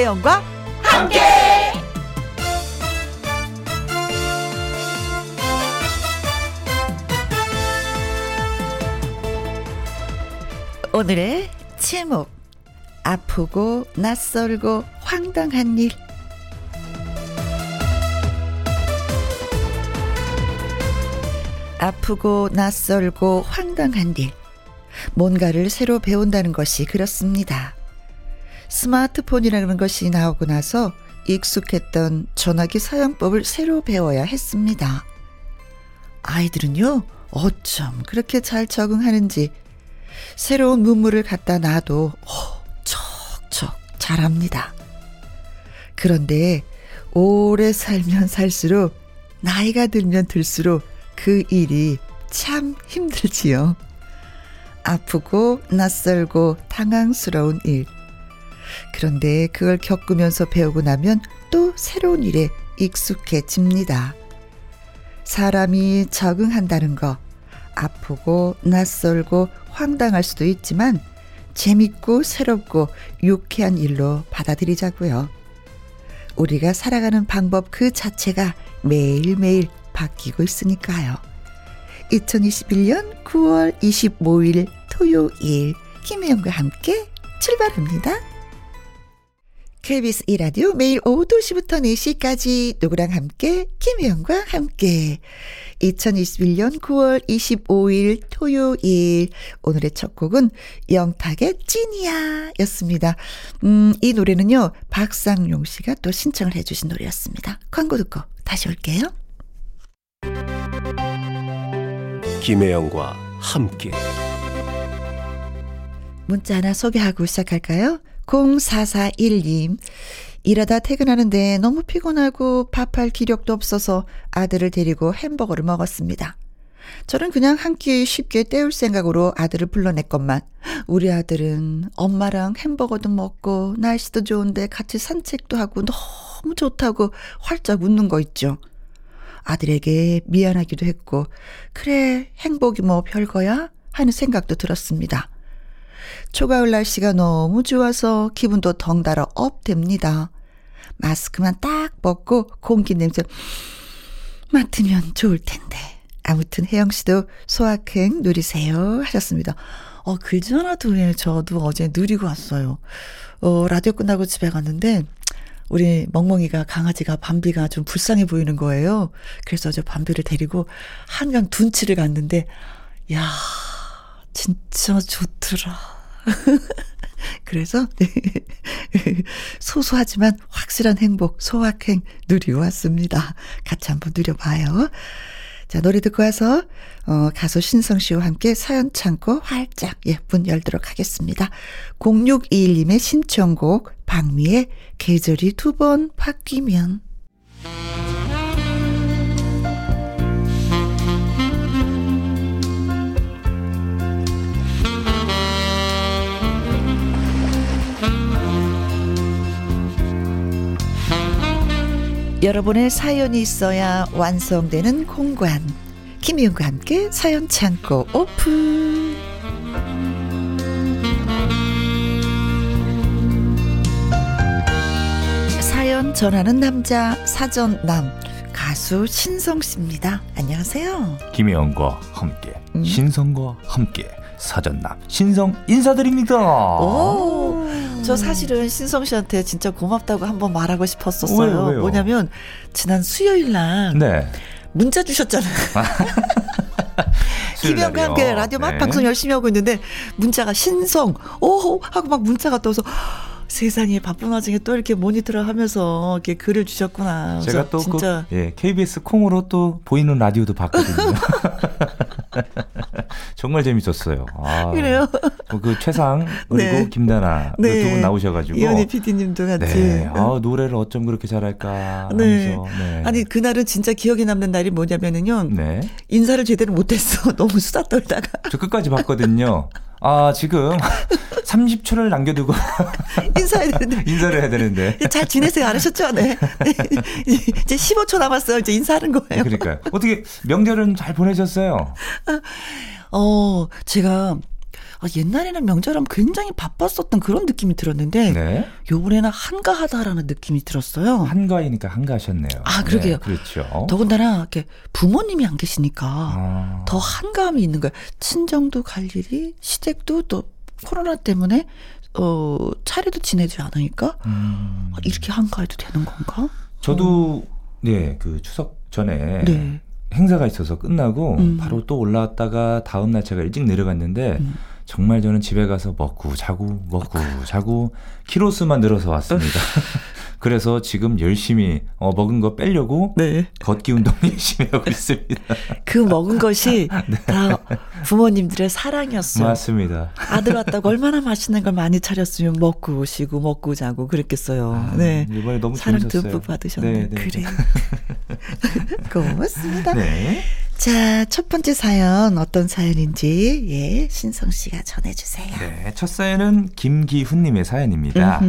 김혜영과 함께. 오늘의 제목 아프고 낯설고 황당한 일 아프고 낯설고 황당한 일. 뭔가를 새로 배운다는 것이 그렇습니다. 스마트폰이라는 것이 나오고 나서 익숙했던 전화기 사용법을 새로 배워야 했습니다. 아이들은요, 어쩜 그렇게 잘 적응하는지 새로운 문물을 갖다 놔도 어, 척척 잘합니다. 그런데 오래 살면 살수록 나이가 들면 들수록 그 일이 참 힘들지요. 아프고 낯설고 당황스러운 일. 그런데 그걸 겪으면서 배우고 나면 또 새로운 일에 익숙해집니다. 사람이 적응한다는 거, 아프고 낯설고 황당할 수도 있지만 재밌고 새롭고 유쾌한 일로 받아들이자고요. 우리가 살아가는 방법 그 자체가 매일매일 바뀌고 있으니까요. 2021년 9월 25일 토요일 김혜영과 함께 출발합니다. KBS 이라디오 매일 오후 2시부터 4시까지 누구랑 함께 김혜영과 함께 2021년 9월 25일 토요일 오늘의 첫 곡은 영탁의 찐이야 였습니다. 음, 이 노래는요 박상용 씨가 또 신청을 해주신 노래였습니다. 광고 듣고 다시 올게요. 김혜영과 함께 문자 하나 소개하고 시작할까요? 0441님 일하다 퇴근하는데 너무 피곤하고 밥할 기력도 없어서 아들을 데리고 햄버거를 먹었습니다. 저는 그냥 한 끼 쉽게 때울 생각으로 아들을 불러냈건만 우리 아들은 엄마랑 햄버거도 먹고 날씨도 좋은데 같이 산책도 하고 너무 좋다고 활짝 웃는 거 있죠. 아들에게 미안하기도 했고, 그래, 행복이 뭐 별거야? 하는 생각도 들었습니다. 초가을 날씨가 너무 좋아서 기분도 덩달아 업됩니다. 마스크만 딱 벗고 공기 냄새 맡으면 좋을 텐데. 아무튼 혜영 씨도 소확행 누리세요 하셨습니다. 어, 글지 하나도 예, 저도 어제 누리고 왔어요. 어, 라디오 끝나고 집에 갔는데 우리 멍멍이가 강아지가 밤비가 좀 불쌍해 보이는 거예요. 그래서 저 밤비를 데리고 한강 둔치를 갔는데 야 진짜 좋더라. 그래서 소소하지만 확실한 행복 소확행 누리고 왔습니다. 같이 한번 누려봐요. 자, 노래 듣고 와서, 어, 가수 신성 씨와 함께 사연 창고 활짝, 예, 문 열도록 하겠습니다. 0621님의 신청곡, 박미의 계절이 두 번 바뀌면. 여러분의 사연이 있어야 완성되는 공간. 김희영과 함께 사연 창고 오픈. 사연 전하는 남자 사전남 가수 신성 씨입니다. 안녕하세요. 김혜영과 함께 음. 신성과 함께 사전남 신성 인사드립니다. 오, 저 사실은 신성 씨한테 진짜 고맙다고 한번 말하고 싶었었어요. 왜요, 왜요? 뭐냐면 지난 수요일 날 네. 문자 주셨잖아요. 김영과 함께 라디오 막 네. 방송 열심히 하고 있는데 문자가 신성 오 하고 막 문자가 떠서 세상에 바쁜 와중에 또 이렇게 모니터를 하면서 이렇게 글을 주셨구나. 제가 또 진짜 그, 예, KBS 콩으로 또 보이는 라디오도 봤거든요. 정말 재밌었어요. 아, 그래요? 뭐그 최상 그리고 네. 김다나 그 네. 두분 나오셔가지고 이현희 PD님도 같이 네. 아, 노래를 어쩜 그렇게 잘할까 네. 하면서 네. 아니 그날은 진짜 기억에 남는 날이 뭐냐면은요. 네. 인사를 제대로 못했어. 너무 수다 떨다가. 저 끝까지 봤거든요. 아, 지금 30초를 남겨두고 인사해야 되는데. 인사를 해야 되는데. 잘 지내세요? 않으셨죠? 네. 이제 15초 남았어요. 이제 인사하는 거예요. 그러니까요. 어떻게 명절은 잘 보내셨어요? 어, 제가 아, 옛날에는 명절하면 굉장히 바빴었던 그런 느낌이 들었는데 네. 요번에는 한가하다라는 느낌이 들었어요. 한가이니까 한가하셨네요. 아, 그러게요. 네, 그렇죠. 더군다나 이렇게 부모님이 안 계시니까 아. 더 한가함이 있는 거예요. 친정도 갈 일이 시댁도 또 코로나 때문에 어 차례도 지내지 않으니까 음. 아, 이렇게 한가해도 되는 건가? 저도 네, 그 추석 전에 네. 행사가 있어서 끝나고 음. 바로 또 올라왔다가 다음 날 제가 일찍 내려갔는데 음. 정말 저는 집에 가서 먹고 자고 먹고 자고 키로수만 늘어서 왔습니다. 그래서 지금 열심히 어, 먹은 거 빼려고 네. 걷기 운동 열심히 하고 있습니다. 그 먹은 것이 다 부모님들의 사랑이었어요. 맞습니다. 아들 왔다고 얼마나 맛있는 걸 많이 차렸으면 먹고 오시고 먹고 자고 그랬겠어요. 네. 아, 이번에 너무 사랑 재밌었어요. 듬뿍 받으셨네. 네, 네. 그래. 고맙습니다. 네. 자, 첫 번째 사연 어떤 사연인지 예, 신성 씨가 전해 주세요. 네. 첫 사연은 김기훈 님의 사연입니다.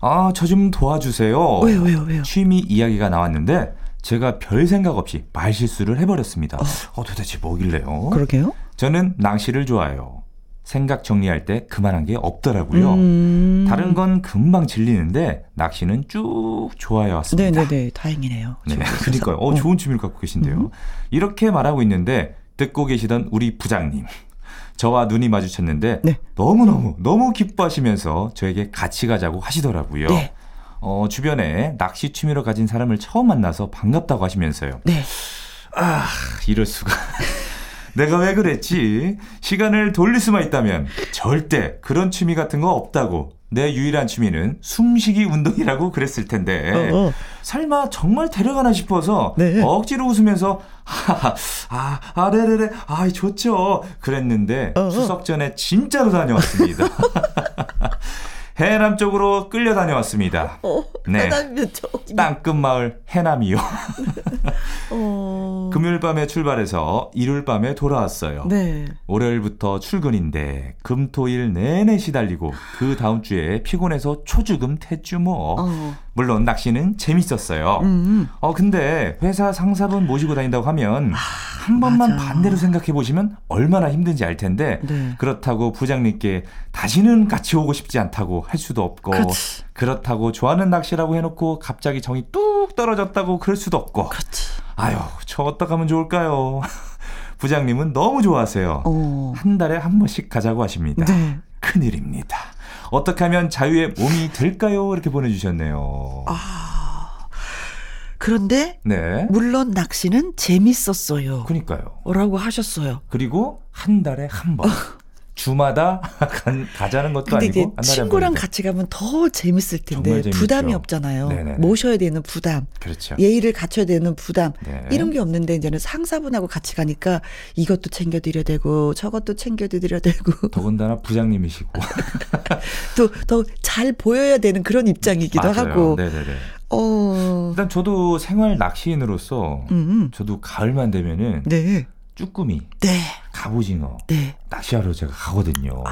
아, 저 좀 도와주세요. 왜요, 왜요, 왜요? 취미 이야기가 나왔는데 제가 별 생각 없이 말실수를 해버렸습니다. 어, 도대체 뭐길래요? 그러게요. 저는 낚시를 좋아해요. 생각 정리할 때 그만한 게 없더라고요. 음. 다른 건 금방 질리는데 낚시는 쭉 좋아해 왔습니다. 네네네. 다행이네요. 네, 좋은 그러니까요. 어, 어. 좋은 취미를 갖고 계신데요. 음. 이렇게 말하고 있는데 듣고 계시던 우리 부장님. 저와 눈이 마주쳤는데 네. 너무너무 너무 기뻐하시면서 저에게 같이 가자고 하시더라고요. 네. 어, 주변에 낚시 취미로 가진 사람을 처음 만나서 반갑다고 하시면서요. 네. 아, 이럴 수가. 내가 왜 그랬지? 시간을 돌릴 수만 있다면 절대 그런 취미 같은 거 없다고. 내 유일한 취미는 숨쉬기 운동이라고 그랬을 텐데. 어, 어. 설마 정말 데려가나 싶어서 네. 억지로 웃으면서 하하 아 아래래래 아 좋죠 그랬는데 어, 어. 추석 전에 진짜로 다녀왔습니다. 해남 쪽으로 끌려 다녀왔습니다. 어, 네. 해남이면 저기. 땅끝 마을 해남이요. 어. 금요일 밤에 출발해서 일요일 밤에 돌아왔어요. 네. 월요일부터 출근인데 금토일 내내 시달리고 그 다음 주에 피곤해서 초죽음 퇴주 뭐. 어. 물론 낚시는 재밌었어요. 음. 어 근데 회사 상사분 모시고 다닌다고 하면 한 번만 맞아. 반대로 생각해 보시면 얼마나 힘든지 알 텐데 네. 그렇다고 부장님께 다시는 같이 오고 싶지 않다고 할 수도 없고 그렇지. 그렇다고 좋아하는 낚시라고 해놓고 갑자기 정이 뚝 떨어졌다고 그럴 수도 없고 그렇지. 아유 저 어떡하면 좋을까요? 부장님은 너무 좋아하세요. 어. 한 달에 한 번씩 가자고 하십니다. 네. 큰일입니다. 어떻게 하면 자유의 몸이 될까요? 이렇게 보내주셨네요. 아. 그런데 네. 물론 낚시는 재밌었어요. 그니까요. 라고 하셨어요. 그리고 한 달에 한 번. 주마다 간- 가자는 것도 아니고 친구랑. 같이 가면 더 재밌을 텐데. 부담이 없잖아요. 네네네. 모셔야 되는 부담, 그렇죠. 예의를 갖춰야 되는 부담 네. 이런 게 없는데 이제는 상사분하고 같이 가니까 이것도 챙겨드려야 되고 저것도 챙겨드려야 되고 더군다나 부장님이시고 또 더 잘 보여야 되는 그런 입장이기도 맞아요. 하고 네네네. 어, 일단 저도 생활 낚시인으로서 음, 저도 가을만 되면은 네, 쭈꾸미, 네, 갑오징어 네. 낚시하러 제가 가거든요.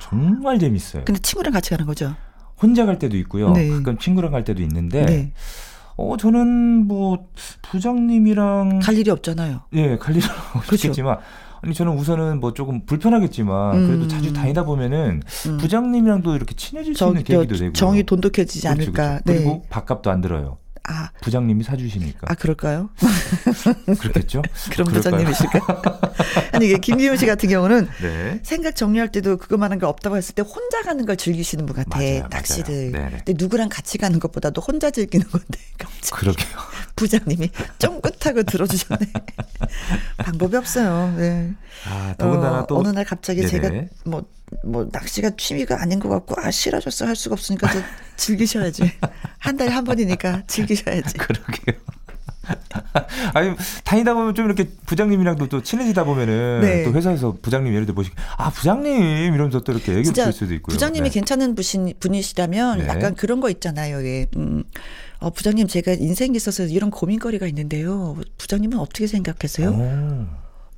정말 재밌어요. 근데 친구랑 같이 가는 거죠? 혼자 갈 때도 있고요. 네. 가끔 친구랑 갈 때도 있는데 네. 어 저는 뭐 부장님이랑 갈 일이 없잖아요. 예, 갈 일은. 없겠지만 아니 저는 우선은 뭐 조금 불편하겠지만 그래도 음. 자주 다니다 보면은 음. 부장님이랑도 이렇게 친해질 수 저, 있는 계기도 되고 정이 돈독해지지 않을까. 그렇죠. 네. 그리고 밥값도 안 들어요. 아, 부장님이 사주시니까 아 그럴까요? 그렇겠죠? 그럴까요? 부장님이실까요? 아니 이게 김기훈 씨 같은 경우는 네. 생각 정리할 때도 그거만한 거 없다고 했을 때 혼자 가는 걸 즐기시는 분 같아. 맞아요, 낚시를. 맞아요. 네네. 근데 누구랑 같이 가는 것보다도 혼자 즐기는 건데 갑자기 그러게요. 부장님이 쫑긋하고 들어주셨네. 방법이 없어요. 네. 아, 더군다나 어, 또 어느 날 갑자기 네네. 제가 뭐, 뭐 낚시가 취미가 아닌 것 같고 아 싫어졌어 할 수가 없으니까 또 즐기셔야지. 한 달에 한 번이니까 즐기셔야지. 그러게요. 아니 다니다 보면 좀 이렇게 부장님이랑도 또 친해지다 보면은 네. 또 회사에서 부장님 예를 들어 보시고 아 부장님 이러면서 또 이렇게 진짜 줄 수도 있고요. 부장님이 네. 괜찮은 분이, 분이시라면 네. 약간 그런 거 있잖아요. 예. 음. 어, 부장님 제가 인생에 있어서 이런 고민거리가 있는데요. 부장님은 어떻게 생각하세요? 오.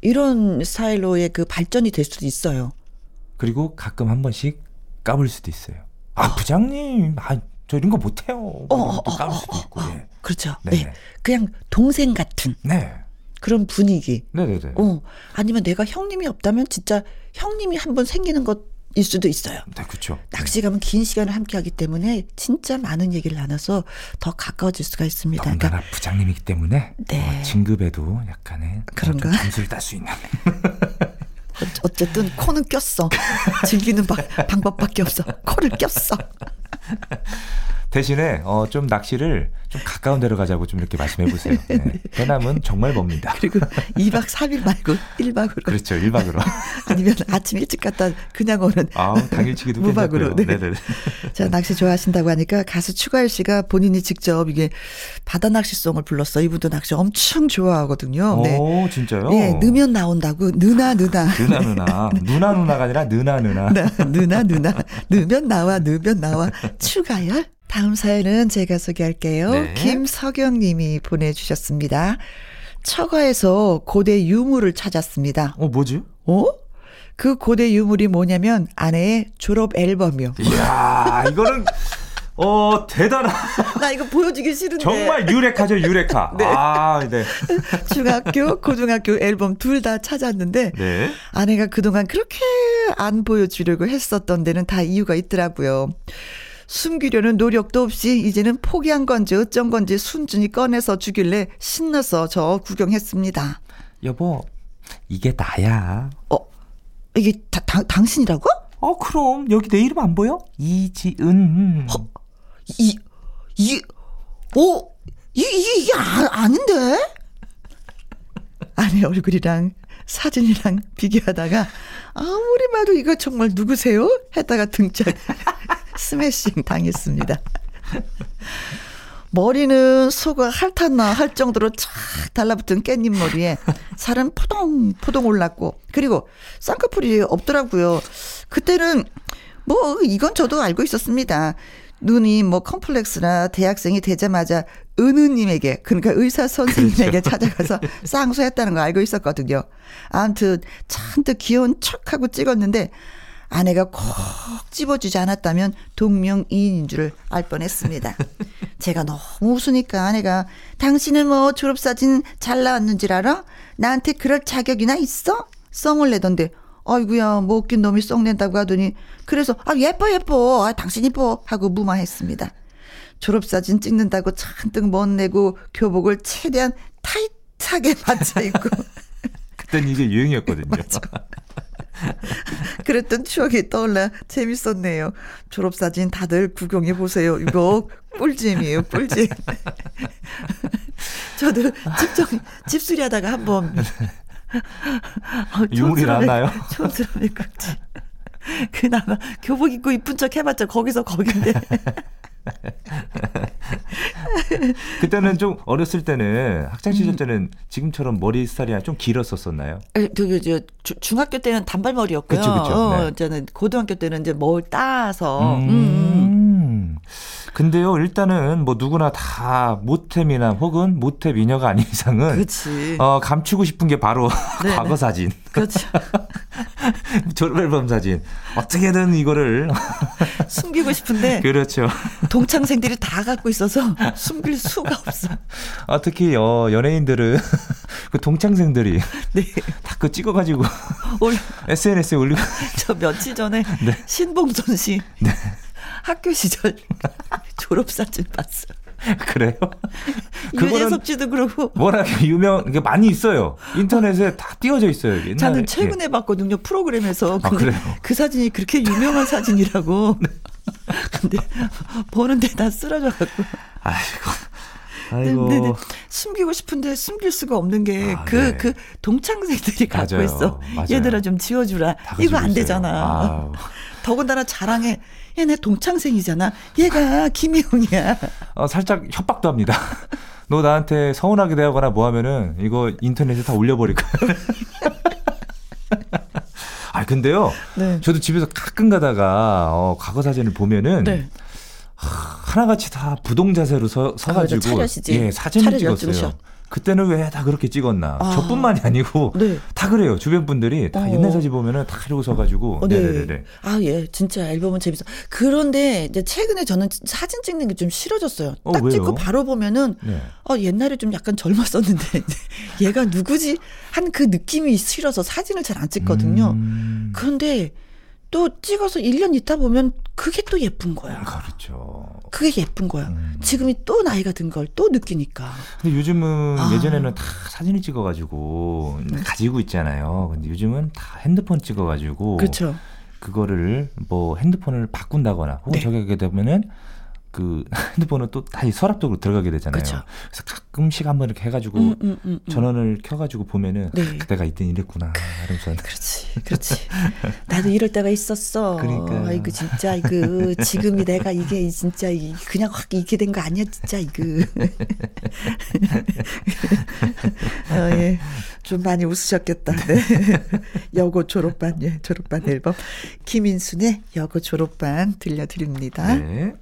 이런 스타일로의 그 발전이 될 수도 있어요. 그리고 가끔 한 번씩 까불 수도 있어요. 아 부장님, 아 저 이런 거 못해요. 어, 뭐 어, 또 어, 까불 어, 수도 있고. 어, 예. 그렇죠. 네. 네. 그냥 동생 같은. 네. 그런 분위기. 네네네. 어, 아니면 내가 형님이 없다면 진짜 형님이 한 번 생기는 것일 수도 있어요. 네, 그렇죠. 낚시 가면 긴 시간을 함께 하기 때문에 진짜 많은 얘기를 나눠서 더 가까워질 수가 있습니다. 더군다나 그러니까 부장님이기 때문에 네. 어, 진급에도 약간의 그런가? 좀 점수를 딸 수 있는. 어- 어쨌든 코는 꼈어. 즐기는 바- 방법밖에 없어. 코를 꼈어. 대신에 어, 좀 낚시를 좀 가까운 데로 가자고 좀 이렇게 말씀해 보세요. 네. 대남은 정말 멉니다. 그리고 2박 3일 말고 1박으로 그렇죠. 1박으로. 아니면 아침 일찍 갔다 그냥 오는 아우, 당일치기도 무박으로. 네. 네네. 자, 낚시 좋아하신다고 하니까 가수 추가열 씨가 본인이 직접 이게 바다 낚시송을 불렀어. 이분도 낚시 엄청 좋아하거든요. 네. 오, 진짜요? 예, 넣으면 나온다고. 느나, 느나. 누나 누나. 누나 누나가 아니라 느나 누나. 네, 느나, 느나. 넣으면 나와, 넣으면 나와. 추가열. 다음 사연은 제가 소개할게요. 네. 김석영 님이 보내주셨습니다. 처가에서 고대 유물을 찾았습니다. 어, 뭐지? 어? 그 고대 유물이 뭐냐면 아내의 졸업 앨범이요. 이야, 이거는 어, 대단한 나 이거 보여주기 싫은데. 정말 유레카죠, 유레카. 네. 아, 네. 중학교, 고등학교 앨범 둘 다 찾았는데 네. 아내가 그동안 그렇게 안 보여주려고 했었던 데는 다 이유가 있더라고요. 숨기려는 노력도 없이 이제는 포기한 건지 어쩐 건지 순순히 꺼내서 주길래 신나서 저 구경했습니다. 여보, 이게 나야. 어, 이게 다, 당- 당신이라고? 어, 그럼 여기 내 이름 안 보여? 이지은. 이, 이, 오, 이, 이, 이게 아, 아닌데? 아내 얼굴이랑 사진이랑 비교하다가 아무리 봐도 이거 정말 누구세요? 했다가 등짝 스매싱 당했습니다. 머리는 속아 핥았나 할 정도로 착 달라붙은 깻잎 머리에 살은 포동포동 올랐고 그리고 쌍꺼풀이 없더라고요. 그때는 뭐 이건 저도 알고 있었습니다. 눈이 뭐 컴플렉스나 대학생이 되자마자 은우님에게 그러니까 의사 선생님에게 찾아가서 쌍수했다는 거 알고 있었거든요. 아무튼 잔뜩 귀여운 척하고 찍었는데 아내가 콕 집어주지 않았다면 동명이인인 줄 알 뻔했습니다. 제가 너무 웃으니까 아내가 당신은 뭐 졸업사진 잘 나왔는 줄 알아? 나한테 그럴 자격이나 있어? 썽을 내던데 아이구야 뭐 웃긴 놈이 썽 낸다고 하더니 그래서 아 예뻐 예뻐 아 당신 이뻐 하고 무마했습니다. 졸업사진 찍는다고 잔뜩 멋내고 교복을 최대한 타이트하게 맞춰 입고 그땐 이게 유행이었거든요. 그랬던 추억이 떠올라 재밌었네요. 졸업사진 다들 구경해 보세요. 이거 꿀잼이에요, 꿀잼. 저도 집정 집수리 하다가 한번 어, 유물이? 촌스러움에 꿀잼. 그나마 교복 입고 이쁜 척 해봤자 거기서 거긴데. 그때는 좀 어렸을 때는 학창 시절 음. 때는 지금처럼 머리 스타일이 좀 길었었었나요? 에, 그, 저, 주- 중학교 때는 단발머리였고요. 그쵸, 그쵸. 어, 네. 저는 고등학교 때는 이제 뭘 따서. 음, 음. 음. 근데요, 일단은 뭐 누구나 다 모태미남 혹은 모태 미녀가 아닌 이상은 그렇지. 어, 감추고 싶은 게 바로 네, 과거 네. 사진, 그렇죠. 졸업 앨범 사진. 어떻게든 이거를 숨기고 싶은데 그렇죠. 동창생들이 다 갖고 있어서 숨길 수가 없어. 아, 특히 어, 연예인들은 그 동창생들이 네. 다 그 찍어가지고 올, SNS에 올리고 저 며칠 전에 네. 신봉선 씨 학교 시절 졸업사진 봤어. 그래요. 유재석 씨도 그러고. 워낙 유명, 이게 많이 있어요. 인터넷에 다 띄워져 있어요. 옛날에. 저는 최근에 봤거든요 프로그램에서 아, 그? 그 사진이 그렇게 유명한 사진이라고. 근데 보는 데 다 쓰러져갖고. 아이고. 네, 아이고. 네, 네. 숨기고 싶은데 숨길 수가 없는 게 아, 그, 네. 그 동창생들이 갖고 맞아요. 있어. 맞아요. 얘들아 좀 지워주라. 다 이거 안 있어요. 되잖아. 아우. 더군다나 자랑해. 얘내 동창생이잖아. 얘가 김혜웅이야. 어, 살짝 협박도 합니다. 너 나한테 서운하게 대하거나 뭐 하면은 이거 인터넷에 다 올려버릴 거야. 아, 근데요. 네. 저도 집에서 가끔 가다가 어, 과거 사진을 보면은 네. 하나같이 다 부동 자세로 서, 서가지고 아, 예 사진을 찍었어요. 그때는 왜 다 그렇게 찍었나? 아. 저뿐만이 아니고 네. 다 그래요. 주변 분들이 다 어. 옛날 사진 보면은 다 이러고 서가지고 어, 네. 네네네. 아, 예. 진짜 앨범은 재밌어. 그런데 이제 최근에 저는 사진 찍는 게 좀 싫어졌어요. 어, 딱 왜요? 찍고 바로 보면은 네. 어, 옛날에 좀 약간 젊었었는데 얘가 누구지? 한 그 느낌이 싫어서 사진을 잘 안 찍거든요. 음, 그런데 또 찍어서 1년 있다 보면 그게 또 예쁜 거야. 그렇죠. 그게 예쁜 거야. 음. 지금이 또 나이가 든 걸 또 느끼니까. 근데 요즘은 아. 예전에는 다 사진을 찍어가지고 네. 가지고 있잖아요. 근데 요즘은 다 핸드폰 찍어가지고 그렇죠. 그거를 뭐 핸드폰을 바꾼다거나 혹은 네. 저기 하게 되면은 그 핸드폰은 또 다시 서랍독으로 들어가게 되잖아요. 그쵸. 그래서 가끔씩 한번 이렇게 해가지고 음, 음, 음, 음. 전원을 켜가지고 보면은 네. 아, 그때가 이땐 이랬구나 이러면서 그렇지, 그렇지. 나도 이럴 때가 있었어. 그러니까요. 아이고 진짜 이거 지금이 내가 이게 진짜 이- 그냥 확 이렇게 된 거 아니야 진짜 이거. 어, 예. 좀 많이 웃으셨겠다. 네. 여고 졸업반, 예, 졸업반 앨범. 김인순의 여고 졸업반 들려드립니다. 네.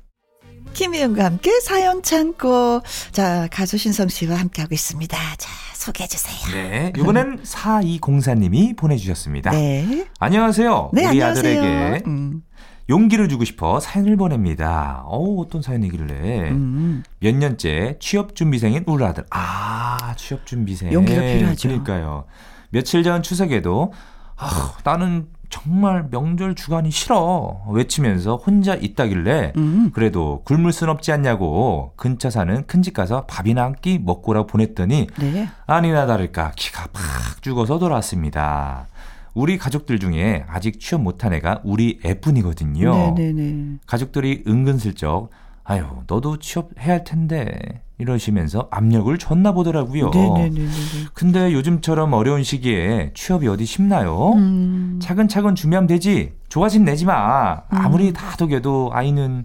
김희영과 함께 사연 창고. 자, 가수 신성 씨와 함께하고 있습니다. 자, 소개해주세요. 네. 이번엔 4204님이 보내주셨습니다. 네. 안녕하세요. 네, 우리 안녕하세요. 아들에게 음, 용기를 주고 싶어 사연을 보냅니다. 어우, 어떤 사연이길래. 음. 몇 년째 취업 준비생인 우리 아들. 아, 취업 준비생. 용기가 필요하죠. 그러니까요. 며칠 전 추석에도, 아, 나는 정말 명절 주간이 싫어. 외치면서 혼자 있다길래, 음. 그래도 굶을 순 없지 않냐고 근처 사는 큰집 가서 밥이나 한 끼 먹고라고 보냈더니 네. 아니나 다를까 기가 팍 죽어서 돌아왔습니다. 우리 가족들 중에 아직 취업 못한 애가 우리 애뿐이거든요. 네네네. 가족들이 은근슬쩍 아유 너도 취업해야 할 텐데 이러시면서 압력을 줬나 보더라고요. 네네네네. 근데 요즘처럼 어려운 시기에 취업이 어디 쉽나요? 음. 차근차근 준비하면 되지. 조가진 내지 마. 아무리 다독여도 아이는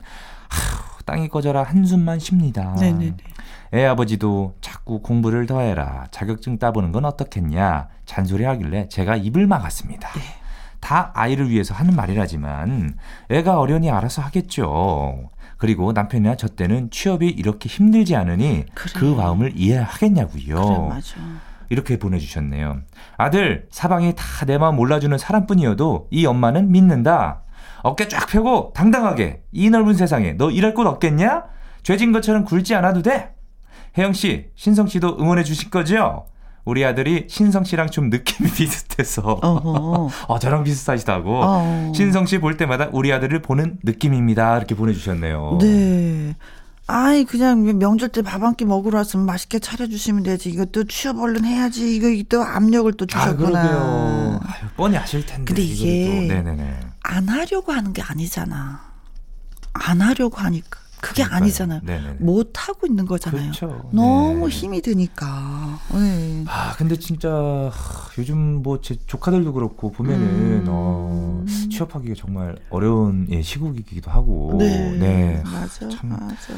아휴, 땅이 꺼져라 한숨만 쉽니다. 네네네. 애 아버지도 자꾸 공부를 더 해라. 자격증 따보는 건 어떻겠냐. 잔소리하길래 제가 입을 막았습니다. 네. 다 아이를 위해서 하는 말이라지만 애가 어련히 알아서 하겠죠. 그리고 남편이나 저 때는 취업이 이렇게 힘들지 않으니 그래. 그 마음을 이해하겠냐고요. 그래, 맞아. 이렇게 보내주셨네요. 아들, 사방이 다 내 마음 몰라주는 사람뿐이어도 이 엄마는 믿는다. 어깨 쫙 펴고 당당하게 이 넓은 세상에 너 일할 곳 없겠냐? 죄진 것처럼 굴지 않아도 돼. 혜영 씨, 신성 씨도 응원해 주실 거죠? 우리 아들이 신성 씨랑 좀 느낌이 비슷해서. 어, 저랑 비슷하시다고. 어. 신성 씨 볼 때마다 우리 아들을 보는 느낌입니다. 이렇게 보내주셨네요. 네. 아이 그냥 명절 때 밥 한 끼 먹으러 왔으면 맛있게 차려주시면 되지. 이것도 취업 얼른 해야지. 이거 또 압력을 또 아, 주셨구나. 그러게요. 아유, 뻔히 아실 텐데. 근데 이게. 안 하려고 하는 게 아니잖아. 안 하려고 하니까 그게 그러니까요. 아니잖아요. 네네네. 못 하고 있는 거잖아요. 그렇죠. 너무 네. 힘이 드니까. 네. 아, 근데 진짜 하, 요즘 뭐 제 조카들도 그렇고 보면은 음. 어, 취업하기가 정말 어려운 예, 시국이기도 하고 네. 네. 맞아. 참 맞아.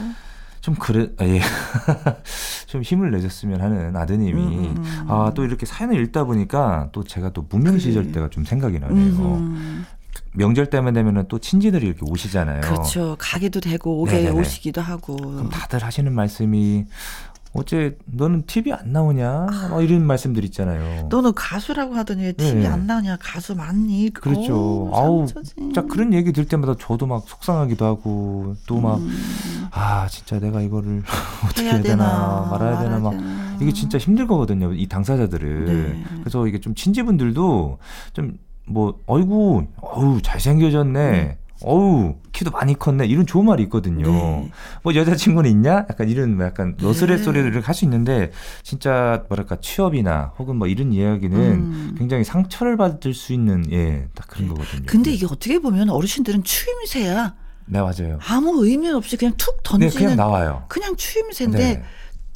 좀 그래 아, 예. 좀 힘을 내줬으면 하는 아드님이 음, 음. 아, 또 이렇게 사연을 읽다 보니까 또 제가 또 무명 시절. 때가 좀 생각이 나네요. 음. 명절 때만 되면은 또 친지들이 이렇게 오시잖아요. 그렇죠. 가게도 되고 오게 네네네. 오시기도 하고. 그럼 다들 하시는 말씀이 어째 너는 TV 안 나오냐? 막 이런 말씀들 있잖아요. 너는 가수라고 하더니 왜 TV 네. 안 나오냐? 가수 맞니? 그렇죠. 아우. 진짜 그런 얘기 들 때마다 저도 막 속상하기도 하고 또막 음, 아 진짜 내가 이거를 어떻게 해야 해야 되나 되나 말아야 되나 막 되나. 이게 진짜 힘들 거거든요 이 당사자들을 네. 그래서 이게 좀 친지분들도 좀 뭐 어이구 어우 잘생겨졌네 어우 키도 많이 컸네 이런 좋은 말이 있거든요 음. 네. 뭐 여자친구는 있냐 약간 이런 뭐 약간 너스레 네. 소리를 할 수 있는데 진짜 뭐랄까 취업이나 혹은 뭐 이런 이야기는 음. 굉장히 상처를 받을 수 있는 예딱 그런 거거든요 근데 이게 어떻게 보면 어르신들은 추임새야. 네 맞아요 아무 의미 없이 그냥 툭네 던지는 그냥 나와요 그냥 추임새인데 네.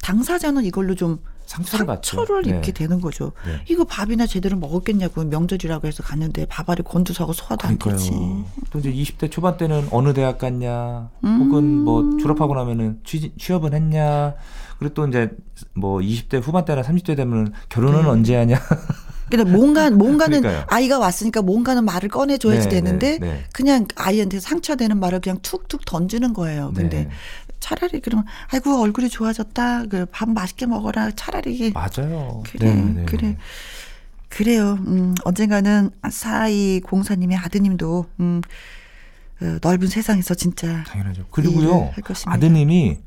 당사자는 이걸로 좀 상처를 받죠. 상처를 네. 입게 되는 거죠. 네. 이거 밥이나 제대로 먹었겠냐고 명절이라고 해서 갔는데 밥알이 곤두서고 소화도 안 되지. 그러니까요. 또 이제 20대 초반 때는 어느 대학 갔냐, 음. 혹은 뭐 졸업하고 나면은 취, 취업은 했냐, 그리고 또 이제 뭐 20대 후반 때나 30대 되면 결혼은 네. 언제 하냐. 근데 뭔가 뭔가는 그러니까요. 아이가 왔으니까 뭔가는 말을 꺼내줘야지 네, 되는데 네, 네. 그냥 아이한테 상처되는 말을 그냥 툭툭 던지는 거예요. 근데 네. 차라리 그러면 아이고 얼굴이 좋아졌다. 그 밥 맛있게 먹어라. 차라리 맞아요. 그래 네, 네. 그래 그래요. 음, 언젠가는 사이 공사님의 아드님도 음, 어, 넓은 세상에서 진짜 당연하죠. 그리고요. 아드님이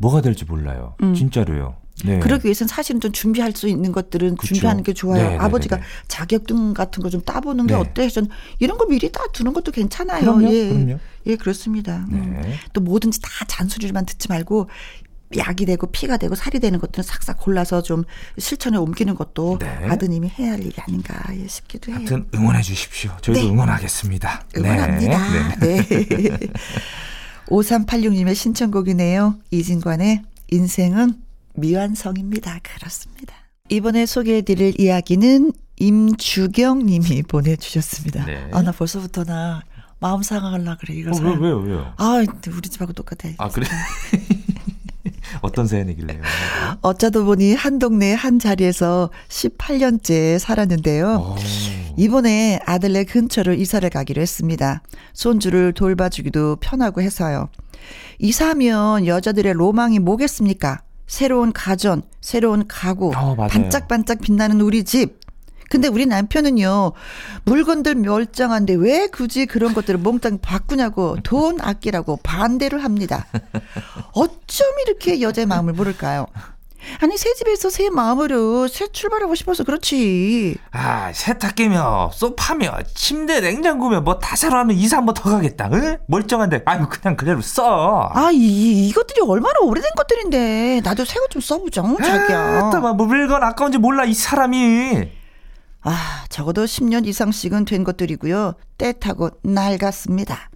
뭐가 될지 몰라요. 음. 진짜로요. 네. 그러기 위해서는 사실은 좀 준비할 수 있는 것들은 그쵸. 준비하는 게 좋아요. 네, 네, 아버지가 네, 네. 자격증 같은 거 좀 따보는 게 네. 어때? 전 이런 거 미리 다 두는 것도 괜찮아요. 그럼요, 예. 그럼요. 예, 그렇습니다. 음. 네. 또 뭐든지 다 잔소리만 듣지 말고 약이 되고 피가 되고 살이 되는 것들은 싹싹 골라서 좀 실천에 옮기는 것도 네. 아드님이 해야 할 일이 아닌가 예, 싶기도 해요. 하여튼 응원해 주십시오. 저희도 네. 응원하겠습니다. 응원합니다. 네. 네. 5386님의 신청곡이네요. 이진관의 인생은 미완성입니다. 그렇습니다. 이번에 소개해드릴 이야기는 임주경 님이 보내주셨습니다. 네. 아, 나 벌써부터 나 마음 상하려고 그래. 이거 어, 사 왜, 왜요, 왜요? 아, 우리 집하고 똑같아. 아, 그래? 어떤 사연이길래요? 어쩌다 보니 한 동네 한 자리에서 18년째 살았는데요. 오. 이번에 아들네 근처로 이사를 가기로 했습니다. 손주를 돌봐주기도 편하고 해서요. 이사하면 여자들의 로망이 뭐겠습니까? 새로운 가전, 새로운 가구, 어. 반짝반짝 빛나는 우리 집. 근데 우리 남편은요, 물건들 멀쩡한데 왜 굳이 그런 것들을 몽땅 바꾸냐고 돈 아끼라고 반대를 합니다. 어쩜 이렇게 여자의 마음을 모를까요? 아니, 새 집에서 새 마음으로 새 출발하고 싶어서 그렇지. 아, 세탁기며, 소파며, 침대, 냉장고며, 뭐 다 사러 하면 이사 한 번 더 가겠다. 응? 멀쩡한데, 아유, 그냥 그대로 써. 아, 이, 이것들이 얼마나 오래된 것들인데. 나도 새것좀 써보자, 어, 자기야. 아, 뭐 물건 아까운지 몰라, 이 사람이. 아, 적어도 10년 이상씩은 된 것들이고요. 때 타고 낡았습니다.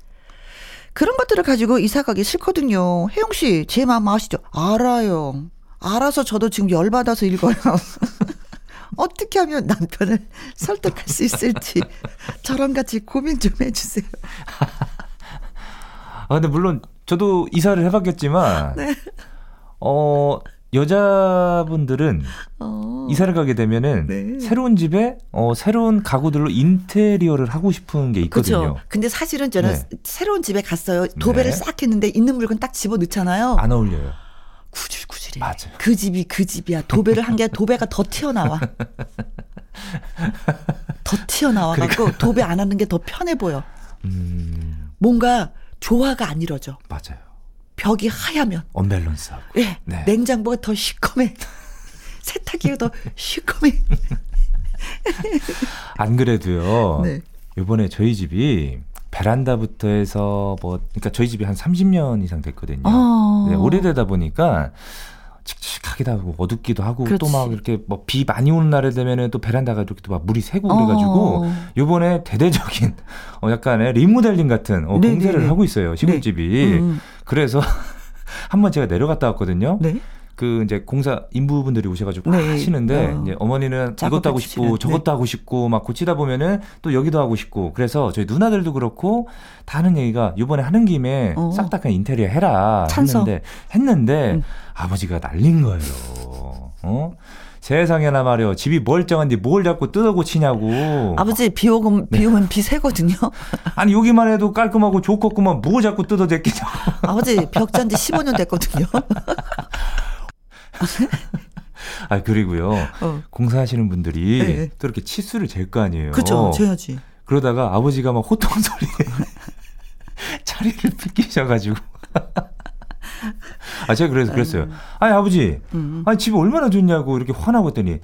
그런 것들을 가지고 이사 가기 싫거든요. 혜영 씨, 제 마음 아시죠? 알아요. 알아서 저도 지금 열받아서 읽어요. 어떻게 하면 남편을 설득할 수 있을지 저랑 같이 고민 좀 해주세요. 아, 근데 물론, 저도 이사를 해봤겠지만, 네. 어, 여자분들은 어. 이사를 가게 되면은 네. 새로운 집에 어, 새로운 가구들로 인테리어를 하고 싶은 게 있거든요. 그렇죠. 근데 사실은 저는 네. 새로운 집에 갔어요. 도배를 네. 싹 했는데 있는 물건 딱 집어 넣잖아요. 안 어울려요. 구질구질 해. 맞아요. 그 집이 그 집이야. 도배를 한 게 도배가 더 튀어나와. 더 튀어나와 갖고 그러니까. 도배 안 하는 게 더 편해 보여. 음, 뭔가 조화가 안 이루어져. 맞아요. 벽이 하얗면. 언밸런스하고. 예. 네. 냉장고가 더 시커매. 세탁기가 더 시커매. 안 그래도요. 네. 이번에 저희 집이 베란다부터 해서 뭐 그러니까 저희 집이 한 30년 이상 됐거든요. 어. 네, 오래되다 보니까 칙칙하기도 하고 어둡기도 하고 또. 막 이렇게 뭐 비 많이 오는 날에 되면은 또 베란다가 이렇게 또 막 물이 새고 그래가지고 어. 요번에 대대적인 어 약간의 리모델링 같은 어, 네, 네, 네. 하고 있어요 시골집이 음. 그래서 한번 제가 내려갔다 왔거든요. 네. 그 이제 공사 인부분들이 오셔가지고 막 네. 하시는데 어. 이제 어머니는 이것도 하고 주시는, 싶고 저것도 하고 싶고 막 고치다 보면은 또 여기도 하고 싶고 그래서 저희 누나들도 그렇고 다 하는 얘기가 이번에 하는 김에 어. 싹다 그냥 인테리어 해라 찬성. 했는데 했는데 음. 아버지가 날린 거예요. 어? 세상에나 말이요 집이 멀쩡한데 뭘 자꾸 뜯어 고치냐고. 아버지 비 오면 네. 비 오면 비 새거든요. 아니 여기만 해도 깔끔하고 좋겠구만 뭐 자꾸 뜯어 대끼냐고. 아버지 벽 잔지 15년 됐거든요. 아 그리고요 어. 공사하시는 분들이 네. 또 이렇게 치수를 잴 거 아니에요. 그렇죠. 줘야지. 그러다가 아버지가 막 호통 소리에 자리를 삐끼셔가지고. 아 제가 그래서 그랬어요. 아니 아버지, 음. 아니 집이 얼마나 좋냐고 이렇게 화나고 했더니,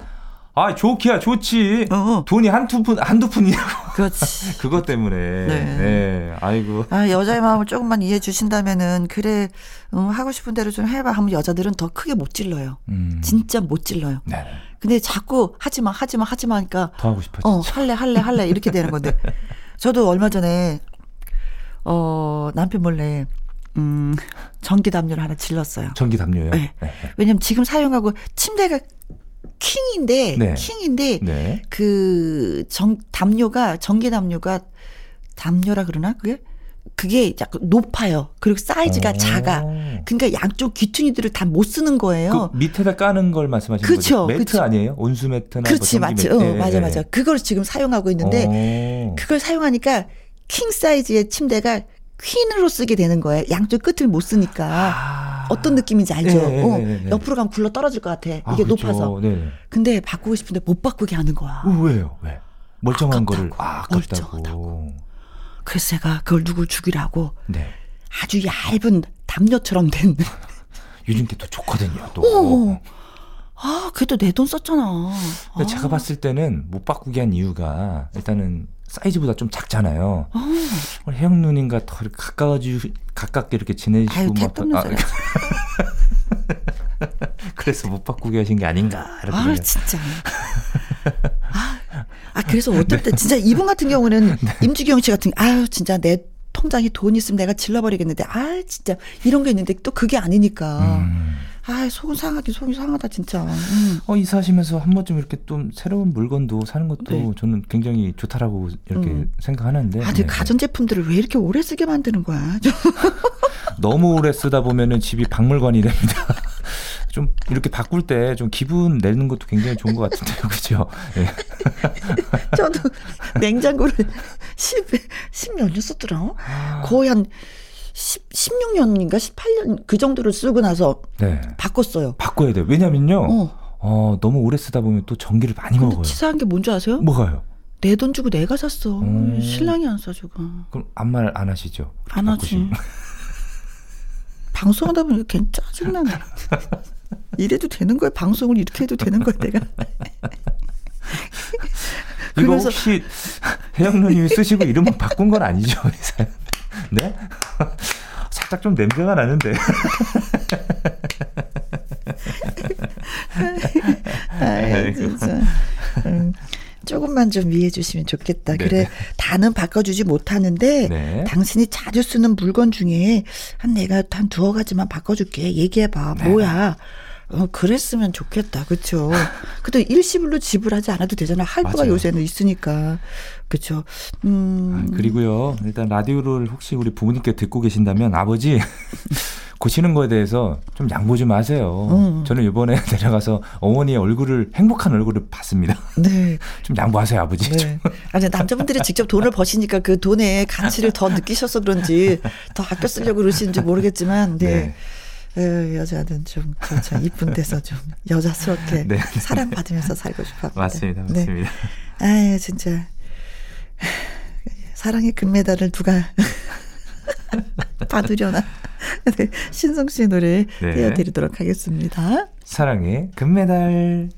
아 좋기야 좋지. 어. 돈이 한두 푼 한두 푼이냐고 그렇지. 그것 때문에. 네. 아이고. 아, 여자의 마음을 조금만 이해해 주신다면은 그래 음, 하고 싶은 대로 좀 해봐 하면 여자들은 더 크게 못 질러요. 음. 진짜 못 질러요. 네. 근데 자꾸 하지마 하지마 하지마 하니까 더 하고 싶어. 어 할래 할래 할래 이렇게 되는 건데 저도 얼마 전에 어 남편 몰래 음 전기 담요를 하나 질렀어요. 전기 담요요. 네. 네. 왜냐면 지금 사용하고 침대가 킹인데 네. 킹인데 네. 그 정 담요가 전기 담요가 담요라 그러나 그게 그게 약간 높아요. 그리고 사이즈가 오. 작아. 그러니까 양쪽 귀퉁이들을 다 못 쓰는 거예요. 그 밑에다 까는 걸 말씀하시는 그쵸, 거죠? 매트 그쵸. 아니에요? 온수 매트나 그렇지, 뭐 맞죠. 어, 예, 맞아, 예. 맞아. 그걸 지금 사용하고 있는데 오. 그걸 사용하니까 킹 사이즈의 침대가 퀸으로 쓰게 되는 거예요. 양쪽 끝을 못 쓰니까. 아. 어떤 느낌인지 알죠? 예, 예, 어, 예, 예. 옆으로 가면 굴러 떨어질 것 같아. 아, 이게 그렇죠. 높아서. 네. 근데 바꾸고 싶은데 못 바꾸게 하는 거야. 어, 왜요? 왜? 멀쩡한 거를 아깝다고. 아, 아깝다고. 멀쩡하다고. 그래서 제가 그걸 누굴 죽이라고 네. 아주 얇은 담요처럼 된. 요즘 게또 좋거든요. 또. 어. 아, 그래도 내 돈 썼잖아. 근데 아. 제가 봤을 때는 못 바꾸게 한 이유가 일단은 사이즈보다 좀 작잖아요. 어. 우리 혜영 누님과 더 가까워지 가깝게 이렇게 지내시고 아유, 뭐 아. 그래서 못 바꾸게 하신 게 아닌가 이렇게 아, 생각- 진짜. 아, 아, 그래서 어떨 때 진짜 이분 같은 경우는 네. 임주경 씨 같은 아유, 진짜 내 통장에 돈 있으면 내가 질러버리겠는데 아, 진짜 이런 게 있는데 또 그게 아니니까. 음. 아, 속은 상하긴 속이 상하다 진짜. 음. 어, 이사하시면서 한 번쯤 이렇게 좀 새로운 물건도 사는 것도 네. 저는 굉장히 좋다라고 이렇게 음. 생각하는데. 아, 근데 네. 가전 제품들을 왜 이렇게 오래 쓰게 만드는 거야? 좀 너무 오래 쓰다 보면은 집이 박물관이 됩니다. 좀 이렇게 바꿀 때 좀 기분 내는 것도 굉장히 좋은 것 같은데요. 그죠? 예. 저도 냉장고를 10, 10몇 년 썼더라. 아. 거의 한 10, 16년인가 18년 그 정도를 쓰고 나서 네. 바꿨어요. 바꿔야 돼요. 왜냐면요. 어. 어. 너무 오래 쓰다 보면 또 전기를 많이 먹어요. 치사한 게 뭔지 아세요? 뭐가요? 내 돈 주고 내가 샀어. 음. 신랑이 안 사주고. 그럼 아무 말 안 하시죠? 안 하지. 바꾸시면. 방송하다 보니까 괜히 짜증나네. 이래도 되는 거야? 방송을 이렇게 해도 되는 거야, 내가? 이거 혹시 혜영 누님이 쓰시고 이름만 바꾼 건 아니죠? 네? 살짝 좀 냄새가 나는데. 아이. 진짜. 음, 조금만 좀 이해해 주시면 좋겠다. 네네. 그래, 다는 바꿔주지 못하는데, 네. 당신이 자주 쓰는 물건 중에 한 내가 한 두어 가지만 바꿔줄게. 얘기해봐. 네. 뭐야. 어, 그랬으면 좋겠다. 그쵸. 그래도 일시불로 지불하지 않아도 되잖아. 할부가. 요새는 있으니까. 그쵸. 음. 아, 그리고요, 일단 라디오를 혹시 우리 부모님께 듣고 계신다면 아버지 고치는 거에 대해서 좀 양보 좀 하세요. 음. 저는 이번에 내려가서 어머니의 얼굴을 행복한 얼굴을 봤습니다. 네. 좀 양보하세요, 아버지. 네. 아니, 남자분들이 직접 돈을 버시니까 그 돈의 가치를 더 느끼셔서 그런지 더 아껴 쓰려고 그러시는지 모르겠지만, 네. 에, 여자는 좀, 그렇죠. 이쁜 데서 좀 여자스럽게 네. 사랑받으면서 살고 싶어 합니다. 맞습니다, 네. 맞습니다. 아유, 진짜. 사랑의 금메달을 누가 받으려나. 네, 신성 씨의 노래 네. 띄워드리도록 하겠습니다. 사랑의 금메달.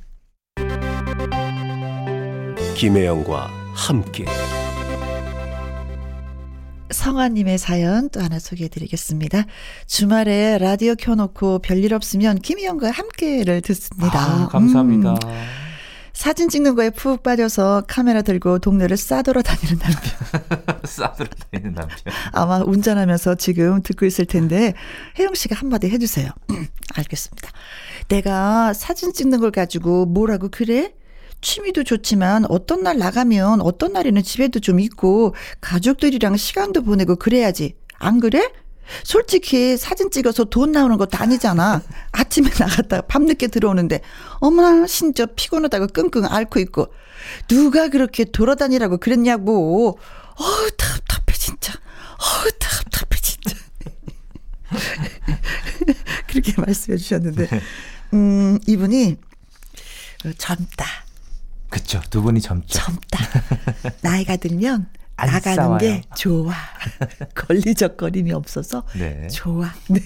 김혜영과 함께 성화님의 사연 또 하나 소개해 드리겠습니다. 주말에 라디오 켜놓고 별일 없으면 김희영과 함께를 듣습니다. 아, 감사합니다. 음, 사진 찍는 거에 푹 빠져서 카메라 들고 동네를 싸돌아 다니는 남편. 싸들어 다니는 남편. 아마 운전하면서 지금 듣고 있을 텐데 혜영 씨가 한마디 해주세요. 알겠습니다. 내가 사진 찍는 걸 가지고 뭐라고 그래? 취미도 좋지만 어떤 날 나가면 어떤 날에는 집에도 좀 있고 가족들이랑 시간도 보내고 그래야지. 안 그래? 솔직히 사진 찍어서 돈 나오는 것도 아니잖아. 아침에 나갔다가 밤늦게 들어오는데 어머나 진짜 피곤하다고 끙끙 앓고 있고 누가 그렇게 돌아다니라고 그랬냐고. 어우 답답해 진짜. 어우 답답해 진짜. 그렇게 말씀해 주셨는데 음 이분이 젊다. 그쵸. 두 분이 젊죠. 젊다. 나이가 들면 안 나가는 싸워요. 게 좋아. 걸리적거림이 없어서 네. 좋아. 네.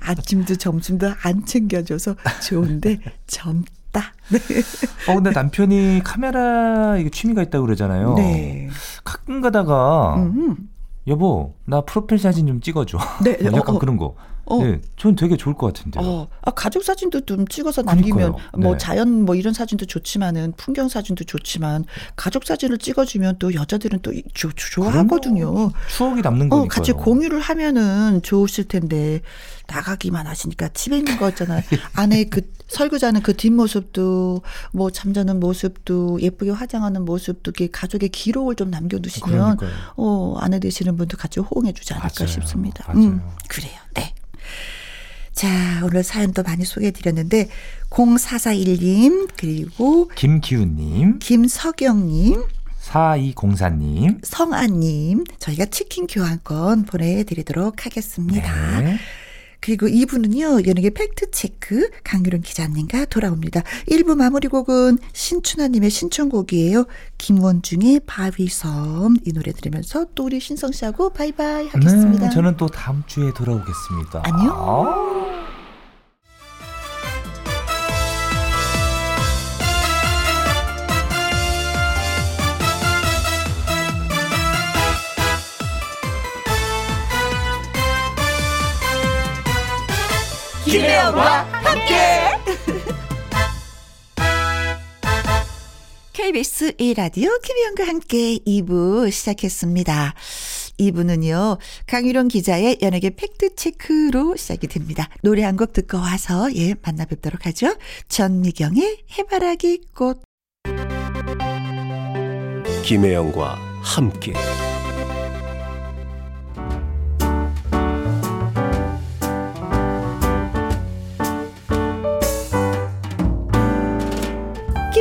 아침도 점심도 안 챙겨줘서 좋은데 젊다. 네. 어, 근데 남편이 카메라 이게 취미가 있다고 그러잖아요. 네. 가끔 가다가 음. 여보 나 프로필 사진 좀 찍어줘. 네. 뭐 약간 어, 어. 그런 거. 어. 네, 전 되게 좋을 것 같은데요. 어, 아, 가족 사진도 좀 찍어서 남기면. 뭐 네. 자연 뭐 이런 사진도 좋지만은 풍경 사진도 좋지만 가족 사진을 찍어주면 또 여자들은 또 이- 조, 조- 좋아하거든요. 추억이 남는 어, 거니까요. 같이 공유를 하면은 좋으실 텐데 나가기만 하시니까 집에 있는 거 있잖아요. 안에 그 설거지하는 그 뒷모습도 뭐 잠자는 모습도 예쁘게 화장하는 모습도 가족의 기록을 좀 남겨두시면 그러니까요. 어, 아내 되시는 분도 같이 호응해 주지 않을까 맞아요. 싶습니다. 맞아요. 음, 그래요. 네. 자, 오늘 사연도 많이 소개해 드렸는데, 0441님, 그리고 김기훈 님, 김석영 님, 4204님. 성아님, 저희가 치킨 교환권 보내드리도록 하겠습니다. 네. 그리고 2부는요, 연예계 팩트체크 강유론 기자님과 돌아옵니다. 1부 마무리 곡은 신춘하님의 신청곡이에요. 김원중의 바위섬. 이 노래 들으면서 또 우리 신성 씨하고 바이바이 하겠습니다. 네, 저는 또 다음 주에 돌아오겠습니다. 안녕. 아. 김혜영과 함께. KBS 1라디오 김혜영과 함께 2부 시작했습니다. 2부는요, 강유론 기자의 연예계 팩트체크로 시작이 됩니다. 노래 한 곡 듣고 와서, 예, 만나 뵙도록 하죠. 전미경의 해바라기 꽃. 김혜영과 함께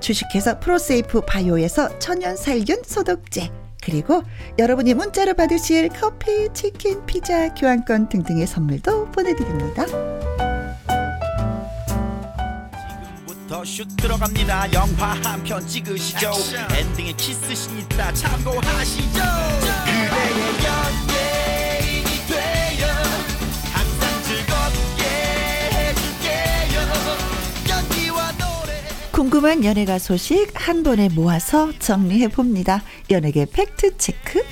주식회사 프로세이프 바이오에서 천연 살균 소독제 그리고 여러분이 문자로 받으실 커피, 치킨, 피자, 교환권 등등의 선물도 보내드립니다. 지금부터 슛 들어갑니다. 영화 한 편 찍으시죠. 엔딩에 키스신 있다 참고하시죠. 그대의 연 궁금한 연예가 소식 한 번에 모아서 정리해 봅니다. 연예계 팩트 체크.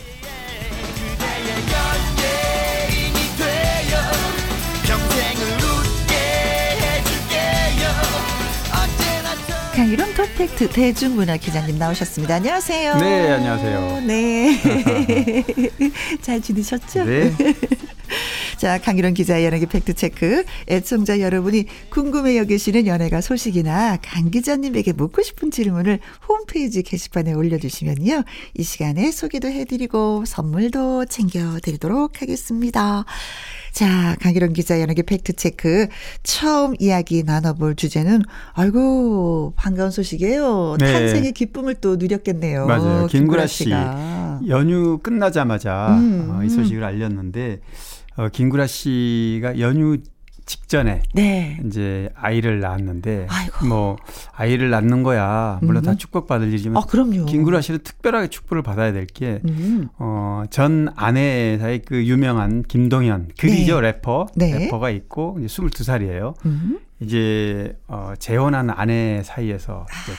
강일홍 더팩트 대중문화 기자님 나오셨습니다. 안녕하세요. 네, 안녕하세요. 네. 잘 지내셨죠? 네. 자, 강일홍 기자의 연예계 팩트체크. 애청자 여러분이 궁금해 여기시는 연예가 소식이나 강 기자님에게 묻고 싶은 질문을 홈페이지 게시판에 올려주시면요. 이 시간에 소개도 해드리고 선물도 챙겨드리도록 하겠습니다. 자, 강기론 기자 연예계 팩트체크. 처음 이야기 나눠볼 주제는, 아이고, 반가운 소식이에요. 네. 탄생의 기쁨을 또 누렸겠네요. 맞아요. 김구라 씨. 씨가. 연휴 끝나자마자 음, 어, 이 소식을 알렸는데 어, 김구라 씨가 연휴 직전에 네. 이제 아이를 낳았는데 아이고. 뭐 아이를 낳는 거야 물론 음. 다 축복받을 일이지만 아, 그럼요. 김구라 씨는 특별하게 축복을 받아야 될게 음. 어, 전 아내사의 그 유명한 김동현 그이죠 래퍼 네. 래퍼가 있고 이제 22살이에요. 음. 이제 어, 재혼한 아내 사이에서 이제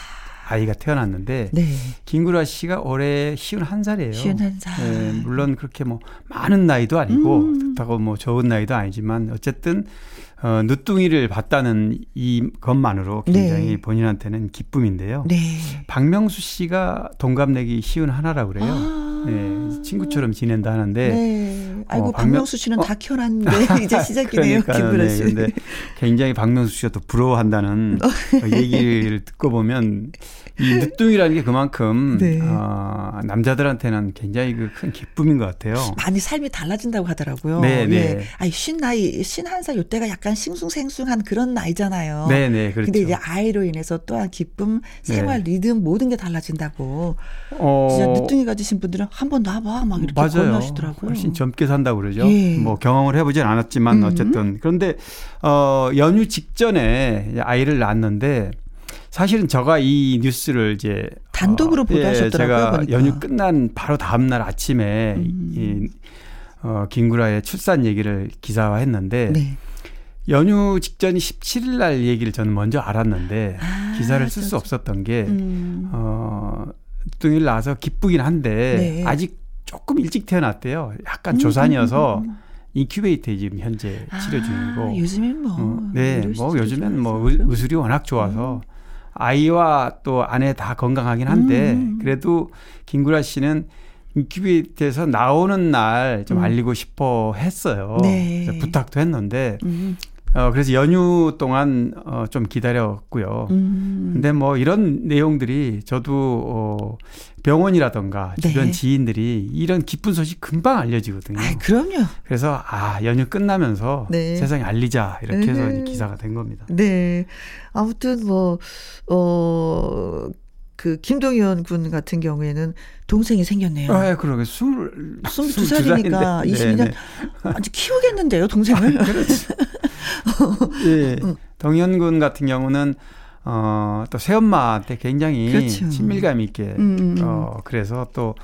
아이가 태어났는데 네. 김구라 씨가 올해 51살이에요. 51살. 네, 물론 그렇게 뭐 많은 나이도 아니고 음. 그렇다고 뭐 좋은 나이도 아니지만 어쨌든 어, 늦둥이를 봤다는 이 것만으로 굉장히 네. 본인한테는 기쁨인데요. 네. 박명수 씨가 동갑내기 쉬운 하나라고 그래요. 아. 네, 친구처럼 지낸다 하는데 네. 아이고 어, 박명수 씨는 어. 다 키워놨는데 이제 시작이네요. 김구라 네, 씨. 근데 굉장히 박명수 씨가 또 부러워한다는 그 얘기를 듣고 보면 이 늦둥이라는 게 그만큼 네. 어, 남자들한테는 굉장히 그 큰 기쁨인 것 같아요. 많이 삶이 달라진다고 하더라고요. 네, 네. 예. 아니 쉰 나이, 쉰한 살 요때가 약간 싱숭생숭한 그런 나이잖아요. 네, 네, 그렇죠. 근데 이제 아이로 인해서 또한 기쁨, 생활 리듬 모든 게 달라진다고. 어, 진짜 늦둥이 가 지신 분들은 한 번 놔봐 막 이렇게 맞아요. 권유하시더라고요. 훨씬 젊게 산다고 그러죠. 예. 뭐 경험을 해보진 않았지만 음. 어쨌든 그런데 어 연휴 직전에 아이를 낳았는데 사실은 제가 이 뉴스를 이제 단독으로 어, 보도하셨더라고요, 제가 보니까. 연휴 끝난 바로 다음 날 아침에 음. 이 어, 김구라의 출산 얘기를 기사화했는데 네. 연휴 직전 17일 날 얘기를 저는 먼저 알았는데 아, 기사를 쓸수 저- 없었던 게 음. 어, 뚱이를 낳아서 기쁘긴 한데 네. 아직 조금 일찍 태어났대요. 약간 음, 조산이어서 음, 음, 음. 인큐베이터에 지금 현재 치료 중이고. 아, 요즘엔 뭐. 어, 네, 뭐 요즘엔 뭐. 의- 의술이 워낙 좋아서 아이와 또 아내 다 건강하긴 한데 음. 그래도 김구라 씨는 인큐베이터에서 나오는 날좀 음. 알리고 싶어 했어요. 네. 부탁도 했는데 음. 어, 그래서 연휴 동안 어, 좀 기다렸고요. 음. 근데 뭐 이런 내용들이 저도 어 병원이라던가 주변 네. 지인들이 이런 기쁜 소식 금방 알려지거든요. 아, 그럼요. 그래서 아 연휴 끝나면서 네. 세상에 알리자 이렇게 해서 네. 기사가 된 겁니다. 네. 아무튼 뭐, 어, 그 김동현 군 같은 경우에는 동생이 생겼네요. 아, 그러게 술 22살이니까 22 22년 아주 키우겠는데요, 동생을. 예. 동현군 같은 경우는 어 또 새엄마한테 굉장히 그렇죠. 친밀감 있게 음, 음, 음. 어 그래서 또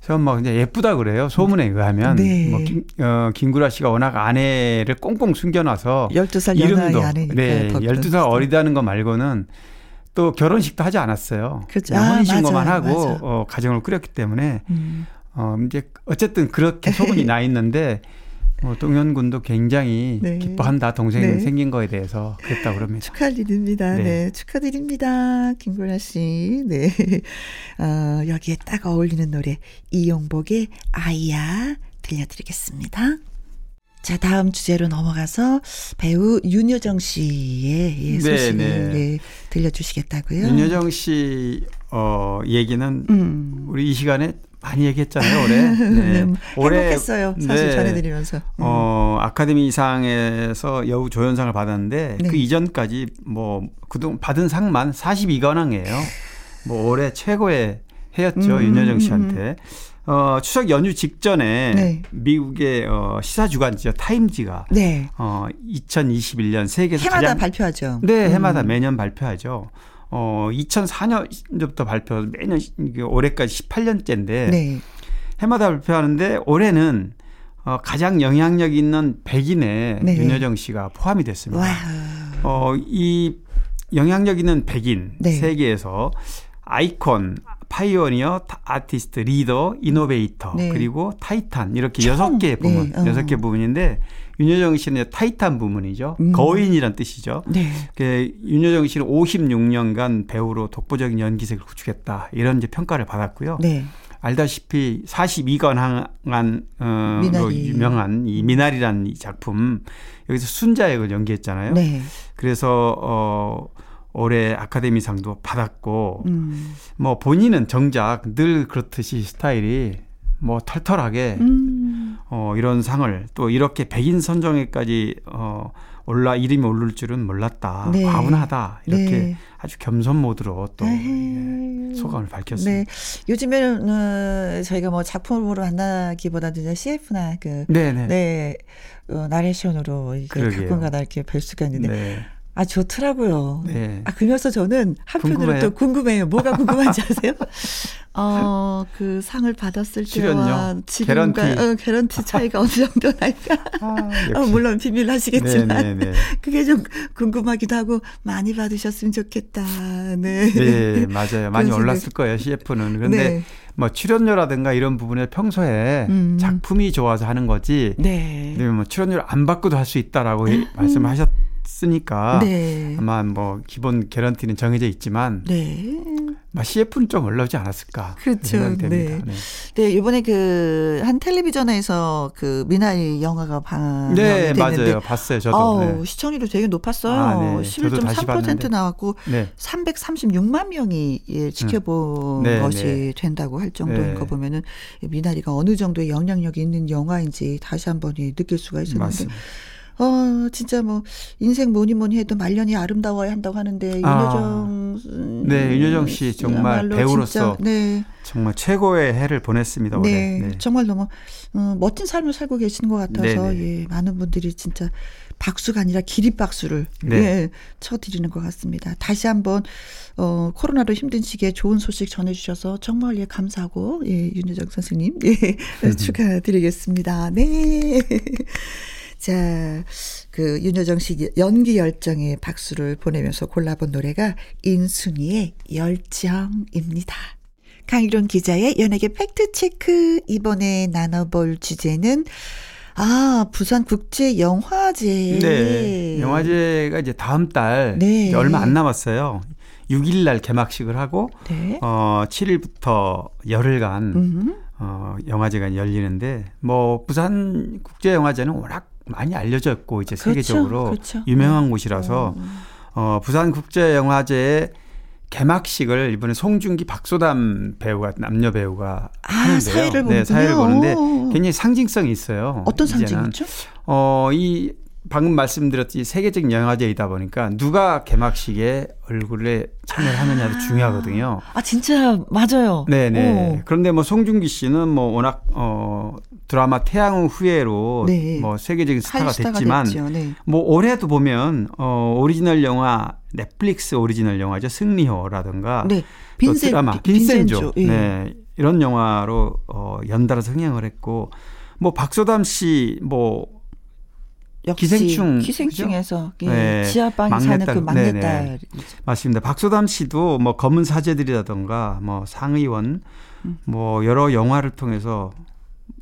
새엄마가 이제 예쁘다 그래요 소문에 의하면 네. 뭐 김, 어, 김구라 씨가 워낙 아내를 꽁꽁 숨겨놔서 12살 연하의 이름도. 네, 덕분. 12살 어리다는 거 말고는 또 결혼식도 하지 않았어요. 그렇죠. 아, 혼인신고만 하고. 어, 가정을 꾸렸기 때문에 음. 어, 이제 어쨌든 그렇게 소문이 나 있는데 뭐 동현군도 굉장히 네. 기뻐한다 동생이 네. 생긴 거에 대해서 그랬다 고 그럽니다. 축하할 일입니다. 네. 네. 축하드립니다. 김구라 씨. 네. 어, 여기에 딱 어울리는 노래, 이용복의 아이야 들려드리겠습니다. 자, 다음 주제로 넘어가서 배우 윤여정 씨의 예, 네, 소식을 네. 예, 들려주시겠다고요. 윤여정 씨 어, 얘기는 음. 우리 이 시간에 많이 얘기했잖아요 올해. 네. 행복했어요. 사실 네. 전해드리면서. 음. 어, 아카데미상에서 여우 조연상을 받았는데 네. 그 이전까지 뭐 그동안 받은 상만 42관왕이에요. 뭐 올해 최고의 해였죠 음, 윤여정 음, 씨한테. 어, 추석 연휴 직전에 네. 미국의 어, 시사 주간지죠 타임지가 네. 어, 2021년 세계에서 해마다 가장 발표하죠. 네, 해마다 음. 매년 발표하죠. 어, 2004년부터 발표, 매년 올해까지 18년째인데 네. 해마다 발표하는데 올해는 어, 가장 영향력 있는 100인에 네. 윤여정 씨가 포함이 됐습니다. 와. 어, 이 영향력 있는 100인 네. 세계에서 아이콘, pioneer, 타- 아티스트, 리더, innovator 네. 그리고 타이탄 이렇게 총. 여섯 개의 부문, 네, 어. 여섯 개 부문인데 윤여정 씨는 타이탄 부문이죠. 음. 거인이란 뜻이죠. 네. 그 윤여정 씨는 56년간 배우로 독보적인 연기색을 구축했다 이런 이제 평가를 받았고요. 네. 알다시피 42관왕한 어, 로 미나리. 유명한 이 미나리라는 이 작품 여기서 순자 역을 연기했잖아요. 네. 그래서 어 올해 아카데미상도 받았고 음. 뭐 본인은 정작 늘 그렇듯이 스타일이 뭐 털털하게 음. 어 이런 상을 또 이렇게 백인 선정에까지 어 올라 이름이 오를 줄은 몰랐다. 네. 과분하다. 이렇게 네. 아주 겸손 모드로 또. 예, 소감을 밝혔습니다. 네. 요즘에는 어, 저희가 뭐 작품으로 만나기보다도 이제 CF나 그 네, 네. 네. 어, 나레이션으로 그러게요. 가끔가다 이렇게 뵐 수가 있는데 네. 아 좋더라고요. 네. 아 그래서 저는 한편으로 궁금해요? 또 궁금해요. 뭐가 궁금한지 아세요? 어, 그 상을 받았을? 때와 지금과 개런티. 어, 개런티 차이가 어느 정도 날까? 아, 어, 물론 비밀 하시겠지만 네, 네, 네. 그게 좀 궁금하기도 하고 많이 받으셨으면 좋겠다. 네. 네, 맞아요. 많이 올랐을 거예요, CF는. 그런데 네. 뭐 출연료라든가 이런 부분에 평소에 음. 작품이 좋아서 하는 거지. 네. 네, 뭐 출연료를 안 받고도 할 수 있다라고 이- 말씀하셨 으니까 네. 아마 뭐 기본 개런티는 정해져 있지만 네. CF는 좀 올라오지 않았을까. 그렇죠. 생각이 됩니다. 네. 네. 네, 이번에 그 한 텔레비전에서 그 미나리 영화가 방영이 네, 됐는데 맞아요. 봤어요. 저도. 아우, 네. 시청률이 되게 높았어요. 아, 네. 저도 다시 11.3% 봤는데. 나왔고 네. 336만 명이 예, 지켜본 네, 것이 네. 된다고 할 정도인 네. 거 보면은 미나리가 어느 정도의 영향력이 있는 영화인지 다시 한번 예, 느낄 수가 있었는데 맞습니다. 어 진짜 뭐 인생 뭐니 뭐니 해도 말년이 아름다워야 한다고 하는데 아. 윤여정 음, 네, 윤여정 씨 정말 배우로서 진짜, 네. 정말 최고의 해를 보냈습니다. 올해. 네, 네. 정말 너무 어, 멋진 삶을 살고 계시는 것 같아서 네네. 예, 많은 분들이 진짜 박수가 아니라 기립박수를 네. 예, 쳐드리는 것 같습니다. 다시 한번 어, 코로나로 힘든 시기에 좋은 소식 전해주셔서 정말 예, 감사하고 예, 윤여정 선생님 예, 축하드리겠습니다. 네. 자, 그 윤여정 씨 연기 열정에 박수를 보내면서 골라본 노래가 인순이의 열정입니다. 강일원 기자의 연예계 팩트체크 이번에 나눠볼 주제는 아 부산 국제 영화제. 네. 영화제가 이제 다음 달 네. 얼마 안 남았어요. 6일 날 개막식을 하고 네. 어 7일부터 열흘간 음. 어 영화제가 열리는데 뭐 부산 국제 영화제는 워낙 많이 알려져 있고 이제 그렇죠. 세계적으로 그렇죠. 유명한 곳이라서 어 부산 국제 영화제의 개막식을 이번에 송중기 박소담 배우가 남녀 배우가 아, 하는데요. 사회를 네, 사회를 보는군요. 보는데 굉장히 상징성이 있어요. 어떤. 상징이죠? 어, 이 방금 말씀드렸듯이 세계적 영화제이다 보니까 누가 개막식에 얼굴에 참여를 하느냐도 중요하거든요. 아 진짜 맞아요. 네네. 어. 그런데 뭐 송중기 씨는 뭐 워낙 어 드라마 태양의 후예로 네. 뭐 세계적인 스타가 됐지만. 네. 뭐 올해도 보면 어 오리지널 영화 넷플릭스 오리지널 영화죠 승리호라든가 네. 또 빈센 드라마 빈센조. 빈센조 예. 네 이런 영화로 어 연달아서 흥행을 했고 뭐 박소담 씨뭐 역시 기생충, 기생충에서 예, 네. 지하방에 사는 그 막내딸. 막내딸. 맞습니다. 박소담 씨도 뭐 검은 사제들이라던가 뭐 상의원 음. 뭐 여러 영화를 통해서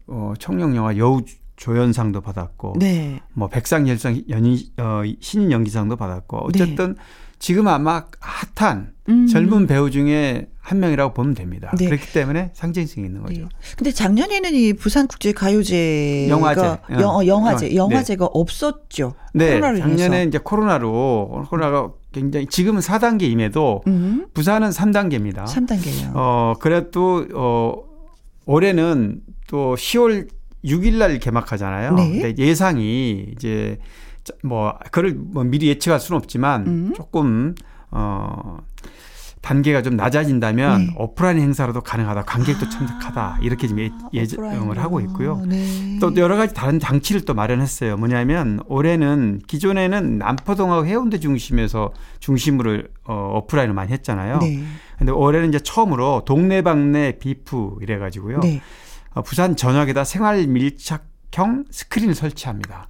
어 청룡 영화 여우 조연상도 받았고 네. 뭐 백상열상 연인 어 신인 연기상도 받았고 어쨌든 지금 아마 핫한 네. 음. 젊은 배우 중에 한 명이라고 보면 됩니다. 네. 그렇기 때문에 상징성이 있는 거죠. 네. 근데 작년에는 이 부산 국제 가요제가 영화제. 영, 어, 영화제 네. 영화제가 없었죠. 네, 코로나로 작년에 인해서. 이제 코로나로 코로나가 굉장히 지금은 4단계 임에도 음. 부산은 3단계입니다. 3단계요. 어, 그래도 어 올해는 또 10월 6일 날 개막하잖아요. 네. 근데 예상이 이제 자- 뭐 그걸 뭐 미리 예측할 수는 없지만 음. 조금 어 단계가 좀 낮아진다면 네. 오프라인 행사로도 가능하다. 관객도 참석하다. 이렇게 지금 예- 예정을. 하고 있고요. 네. 또 여러 가지 다른 장치를 또 마련했어요. 뭐냐면 올해는 기존에는 남포동하고 해운대 중심에서 중심으로 어, 오프라인을 많이 했잖아요. 네. 근데 올해는 이제 처음으로 동네방네 비프 이래 가지고요. 네. 어, 부산 전역에다 생활 밀착형 스크린을 설치합니다.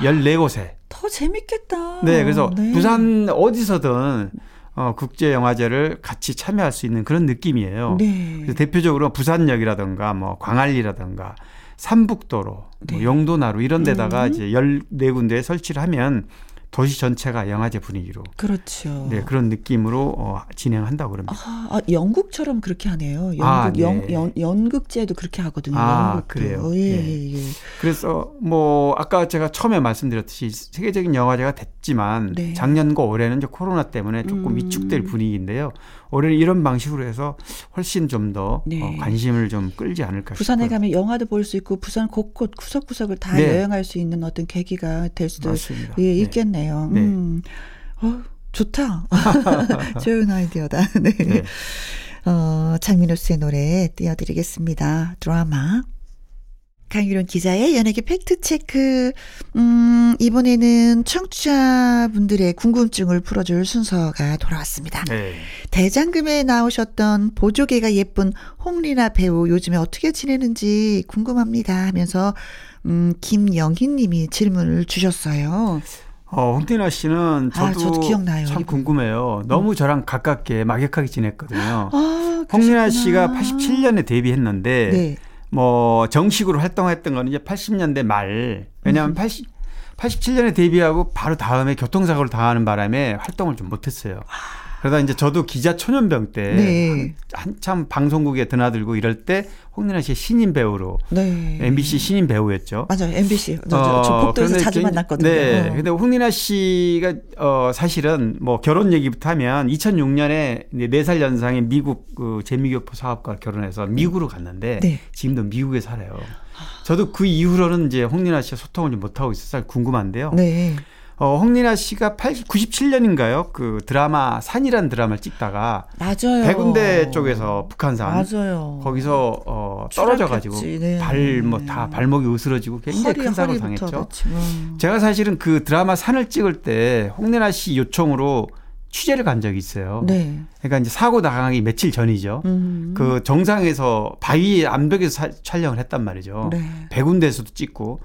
14곳에. 더 재밌겠다. 네, 그래서 아, 네. 부산 어디서든 어, 국제 영화제를 같이 참여할 수 있는 그런 느낌이에요. 네. 대표적으로 부산역이라든가 뭐 광안리라든가 삼북도로 뭐 네. 용도나루 이런 데다가 음. 이제 14군데에 설치를 하면 도시 전체가 영화제 분위기로 그렇죠. 네, 그런 느낌으로 어, 진행한다고 그럽니다. 아, 아, 영국처럼 그렇게 하네요. 영국 아, 네. 연, 연, 연극제도 그렇게 하거든요. 아, 영국도. 그래요? 예, 네. 예, 예. 그래서 뭐 아까 제가 처음에 말씀드렸듯이 세계적인 영화제가 됐지만 네. 작년과 올해는 이제 코로나 때문에 조금 음. 위축될 분위기인데요. 올해는 이런 방식으로 해서 훨씬 좀더 네. 어, 관심을 좀 끌지 않을까 부산에 싶어요. 가면 영화도 볼 수 있고 부산 곳곳 구석구석을 다 네. 여행할 수 있는 어떤 계기가 될 수도. 예, 네. 있겠네요. 네. 음. 어, 좋다. 좋은 아이디어다. 네. 네. 어, 장민호 씨의 노래 띄워드리겠습니다. 드라마. 강유론 기자의 연예계 팩트체크. 음, 이번에는 청취자분들의 궁금증을 풀어줄 순서가 돌아왔습니다. 네. 대장금에 나오셨던 보조개가 예쁜 홍리나 배우 요즘에 어떻게 지내는지 궁금합니다 하면서, 음, 김영희 님이 질문을 주셨어요. 어, 홍태나 씨는 저도, 아, 저도 기억나요, 참. 궁금해요. 너무 저랑 가깝게 막역하게 지냈거든요. 아, 그러셨구나. 씨가 87년에 데뷔했는데 네. 뭐 정식으로 활동했던 거는 이제 80년대 말. 왜냐하면 80 87년에 데뷔하고 바로 다음에 교통사고를 당하는 바람에 활동을 좀 못했어요. 그러다 이제 저도 기자 초년병 때 네. 한, 참 방송국에 드나들고 이럴 때 홍윤아 씨의 신인 배우로 네. MBC 신인 배우였죠. 맞아요. MBC. 저, 저, 저 어, 복도에서 그런데 자주 그- 만났거든요. 네. 어. 근데 홍민아 씨가 어 사실은 뭐 결혼 얘기부터 하면 2006년에 4살 연상의 미국 그 재미교포 사업가 결혼해서 미국으로 갔는데 네. 지금도 미국에 살아요. 저도 그 이후로는 이제 홍민아 씨와 소통을 좀 못하고 있어서 궁금한데요. 네. 어, 홍민아 씨가 80, 97년인가요? 그 드라마 산이란 드라마를 찍다가 맞아요. 백운대 쪽에서 북한산 맞아요. 거기서 어, 떨어져 가지고 추락했지. 네. 발뭐 다 발목이 으스러지고 굉장히 허리, 큰 허리부터 당했죠. 제가 사실은 그 드라마 산을 찍을 때 홍래나 씨 요청으로 취재를 간 적이 있어요. 네. 그러니까 이제 사고 나가기 며칠 전이죠. 음. 그 정상에서 바위 암벽에서 사- 촬영을 했단 말이죠. 네. 백운대에서도 찍고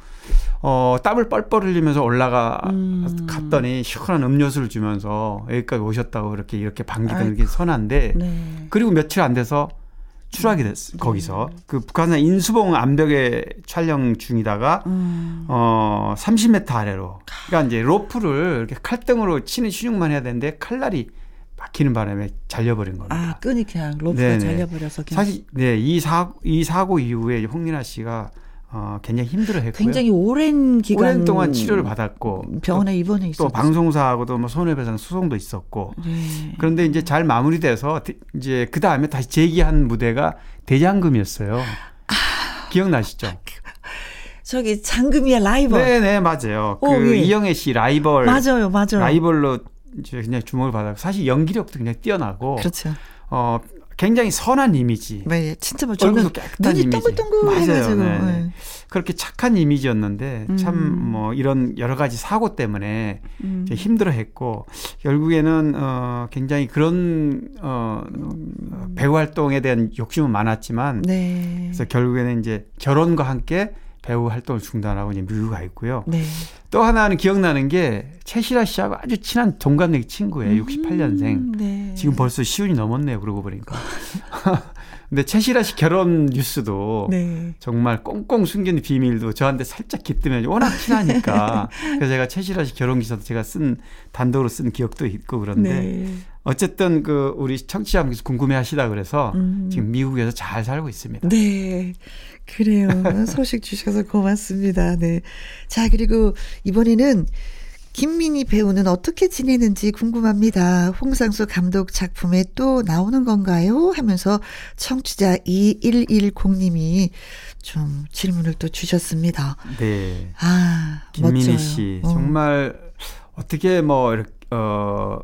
어 땀을 뻘뻘 흘리면서 올라가 음. 갔더니 시원한 음료수를 주면서 여기까지 오셨다고 이렇게 이렇게 반기던. 게 선한데 네. 그리고 며칠 안 돼서 추락이 됐어 거기서 그 북한산 인수봉 암벽에 촬영 중이다가 음. 어 30m 아래로 그러니까 이제 로프를 이렇게 칼등으로 치는 신용만 해야 되는데 칼날이 막히는 바람에 잘려버린 겁니다. 아, 끈이 그냥 로프가 네네. 잘려버려서 그냥 사실 네이 사이 사고 이후에 홍민아 씨가 어 굉장히 힘들어했고요. 굉장히 오랜 기간 오랜 동안 치료를 받았고 병원에 입원해 또, 있었어요. 또 방송사하고도 뭐 손해배상 소송도 있었고 네. 그런데 이제 잘 마무리돼서 대- 이제 그 다음에 다시 재기한 무대가 대장금이었어요. 기억나시죠? 저기 장금이의 라이벌. 네네 맞아요. 그 어, 예. 이영애 씨 라이벌 맞아요, 맞아요. 라이벌로 이제 그냥 주목을 받았고 사실 연기력도 굉장히 뛰어나고 그렇죠. 어 굉장히 선한 이미지. 네, 진짜 뭐 얼굴도 깨끗한 눈이 이미지. 동글동글해가지고. 맞아요. 네. 네. 그렇게 착한 이미지였는데 참 음. 뭐 이런 여러 가지 사고 때문에 음. 힘들어했고 결국에는 어 굉장히 그런 어 배우 활동에 대한 욕심은 많았지만 네. 그래서 결국에는 이제 결혼과 함께 배우 활동을 중단하고 이제 미국 가 있고요. 네. 또 하나는 기억나는 게 최시라 씨하고 아주 친한 동갑내기 친구예요. 68년생. 음, 네. 지금 벌써 시운이 넘었네요. 그러고 보니까. 근데 최시라 씨 결혼 뉴스도 네. 정말 꽁꽁 숨긴 비밀도 저한테 살짝 깃들면 워낙 친하니까 그래서 제가 최시라 씨 결혼 기사도 제가 쓴 단독으로 쓴 기억도 있고 그런데 네. 어쨌든 그 우리 청취자분께서 궁금해하시다 그래서 음. 지금 미국에서 잘 살고 있습니다. 네. 그래요. 소식 주셔서 고맙습니다. 네. 자, 그리고 이번에는 김민희 배우는 어떻게 지내는지 궁금합니다. 홍상수 감독 작품에 또 나오는 건가요? 하면서 청취자 2110님이 좀 질문을 또 주셨습니다. 네. 아, 김민희 멋져요. 씨 어. 정말 어떻게 뭐 이렇게 어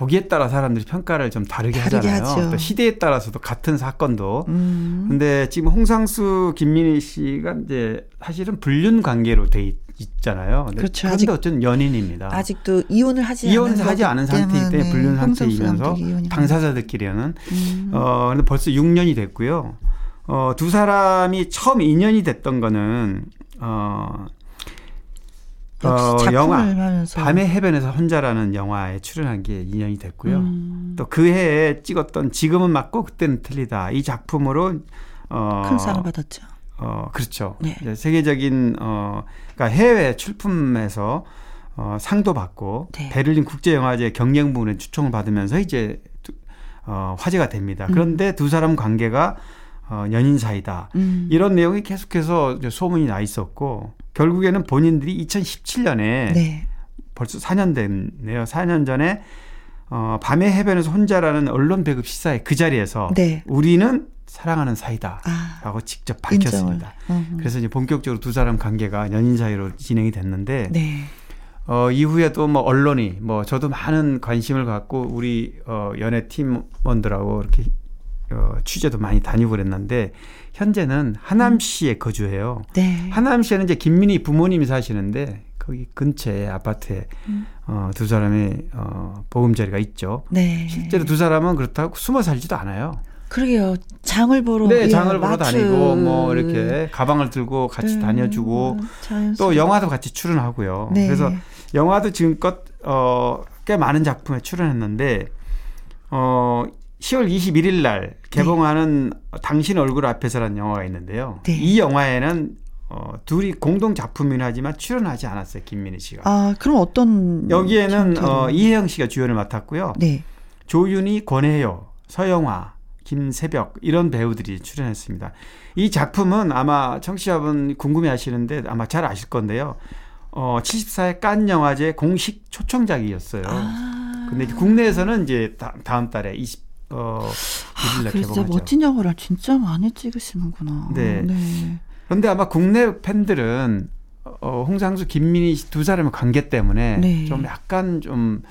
보기에 따라 사람들이 평가를 좀 다르게, 다르게 하잖아요. 또 시대에 따라서도 같은 사건도 음. 근데 지금 홍상수 김민희 씨가 이제 사실은 불륜 관계로 돼 있, 잖아요 그렇죠. 그런데 아직- 어쨌든 연인입니다. 아직도 이혼을 하지 이혼을 않은 하지 않은 상태이기 때문에 불륜 상태이면서 당사자들끼리는 음. 어 근데 벌써 6년이 됐고요. 어두 사람이 처음 인연이 됐던 거는 어 어, 영화 하면서 밤의 해변에서 혼자라는 영화에 출연한 게 인연이 됐고요. 음. 또그 해에 찍었던 지금은 맞고 그때는 틀리다 이 작품으로 어, 큰 상을 받았죠. 어 그렇죠. 네. 세계적인 어 그러니까 해외 출품에서 어 상도 받고 네. 베를린 국제 영화제 경쟁 부문에 초청을 받으면서 이제 두- 어 화제가 됩니다. 그런데 두 사람 관계가 어 연인 사이다. 음. 이런 내용이 계속해서 소문이 나 있었고 결국에는 본인들이 2017년에 네. 벌써 4년 됐네요. 4년 전에 어, 밤의 해변에서 혼자라는 언론 배급 시사회 그 자리에서 네. 우리는 사랑하는 사이다라고 아, 직접. 밝혔습니다. 음. 그래서 이제 본격적으로 두 사람 관계가 연인 사이로 진행이 됐는데 네. 어, 이후에도 뭐 언론이 뭐 저도 많은 관심을 갖고 우리 어, 연예 팀원들하고 이렇게 어, 취재도 많이 다니고 그랬는데 현재는 하남시에 거주해요. 네. 하남시에는 이제 김민희 부모님이 사시는데 거기 근처에 아파트에 음. 어, 두 사람의 어, 보금자리가 있죠. 네. 실제로 두 사람은 그렇다고 숨어 살지도 않아요. 그러게요. 장을 보러 네, 예, 장을 보러 마트. 다니고 뭐 이렇게 가방을 들고 같이 음, 다녀주고 자연스럽게. 또 영화도 같이 출연하고요. 네. 그래서 영화도 지금껏 어, 꽤 많은 작품에 출연했는데 어, 10월 21일 날 개봉하는 당신 얼굴 앞에서라는 영화가 있는데요. 네. 이 영화에는 어, 둘이 공동 작품이긴 하지만 출연하지 않았어요. 김민희 씨가. 아, 그럼 어떤 여기에는 형태로? 어, 이혜영 씨가 주연을 맡았고요. 네. 조윤희, 권혜요, 서영화, 김새벽 이런 배우들이 출연했습니다. 이 작품은 아마 청취자분 궁금해하시는데 아마 잘 아실 건데요. 어, 74회 깐 영화제 공식 초청작이었어요. 아. 근데 국내에서는 이제 다, 음 달에 20, 어, 1일날 아, 그래 진짜 개봉하죠. 멋진 영화를 진짜 많이 찍으시는구나. 네. 네. 그런데 아마 국내 팬들은 어, 홍상수, 김민희 두 사람의 관계 때문에 네. 좀 약간 좀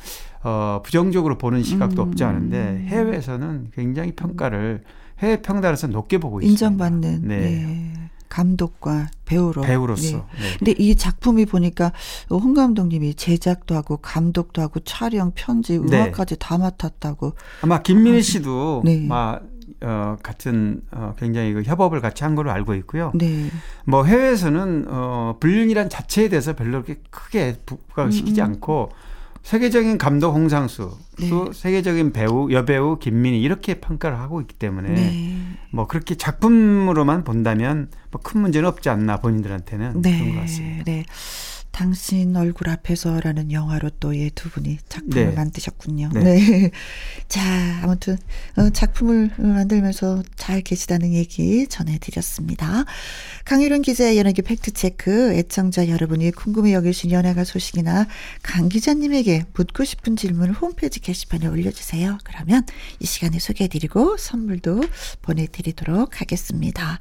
어, 부정적으로 보는 시각도 음. 없지 않은데 해외에서는 굉장히 평가를 해외 평단에서 높게 보고 있습니다. 인정받는 네. 네. 감독과 배우로. 배우로서. 네. 네. 근데 이 작품이 보니까 홍 감독님이 제작도 하고 감독도 하고 촬영, 편집, 네. 음악까지 다 맡았다고. 아마 김민희 씨도 네. 막 어, 같은 어, 굉장히 그 협업을 같이 한 걸로 알고 있고요. 네. 뭐 해외에서는 어, 불륜이란 자체에 대해서 별로 그렇게 크게 부각시키지 음. 않고 세계적인 감독 홍상수 네. 또 세계적인 배우 여배우 김민희 이렇게 평가를 하고 있기 때문에 네. 뭐 그렇게 작품으로만 본다면 뭐 큰 문제는 없지 않나 본인들한테는 네. 그런 것 같습니다. 네. 당신 얼굴 앞에서라는 영화로 또이두 분이 작품을 네. 만드셨군요. 네. 네. 자, 아무튼 어, 작품을 만들면서 잘 계시다는 얘기 전해드렸습니다. 강유론 기자의 연예계 팩트체크, 애청자 여러분이 궁금해 여기신 연예가 소식이나 강 기자님에게 묻고 싶은 질문을 홈페이지 게시판에 올려주세요. 그러면 이 시간에 소개해드리고 선물도 보내드리도록 하겠습니다.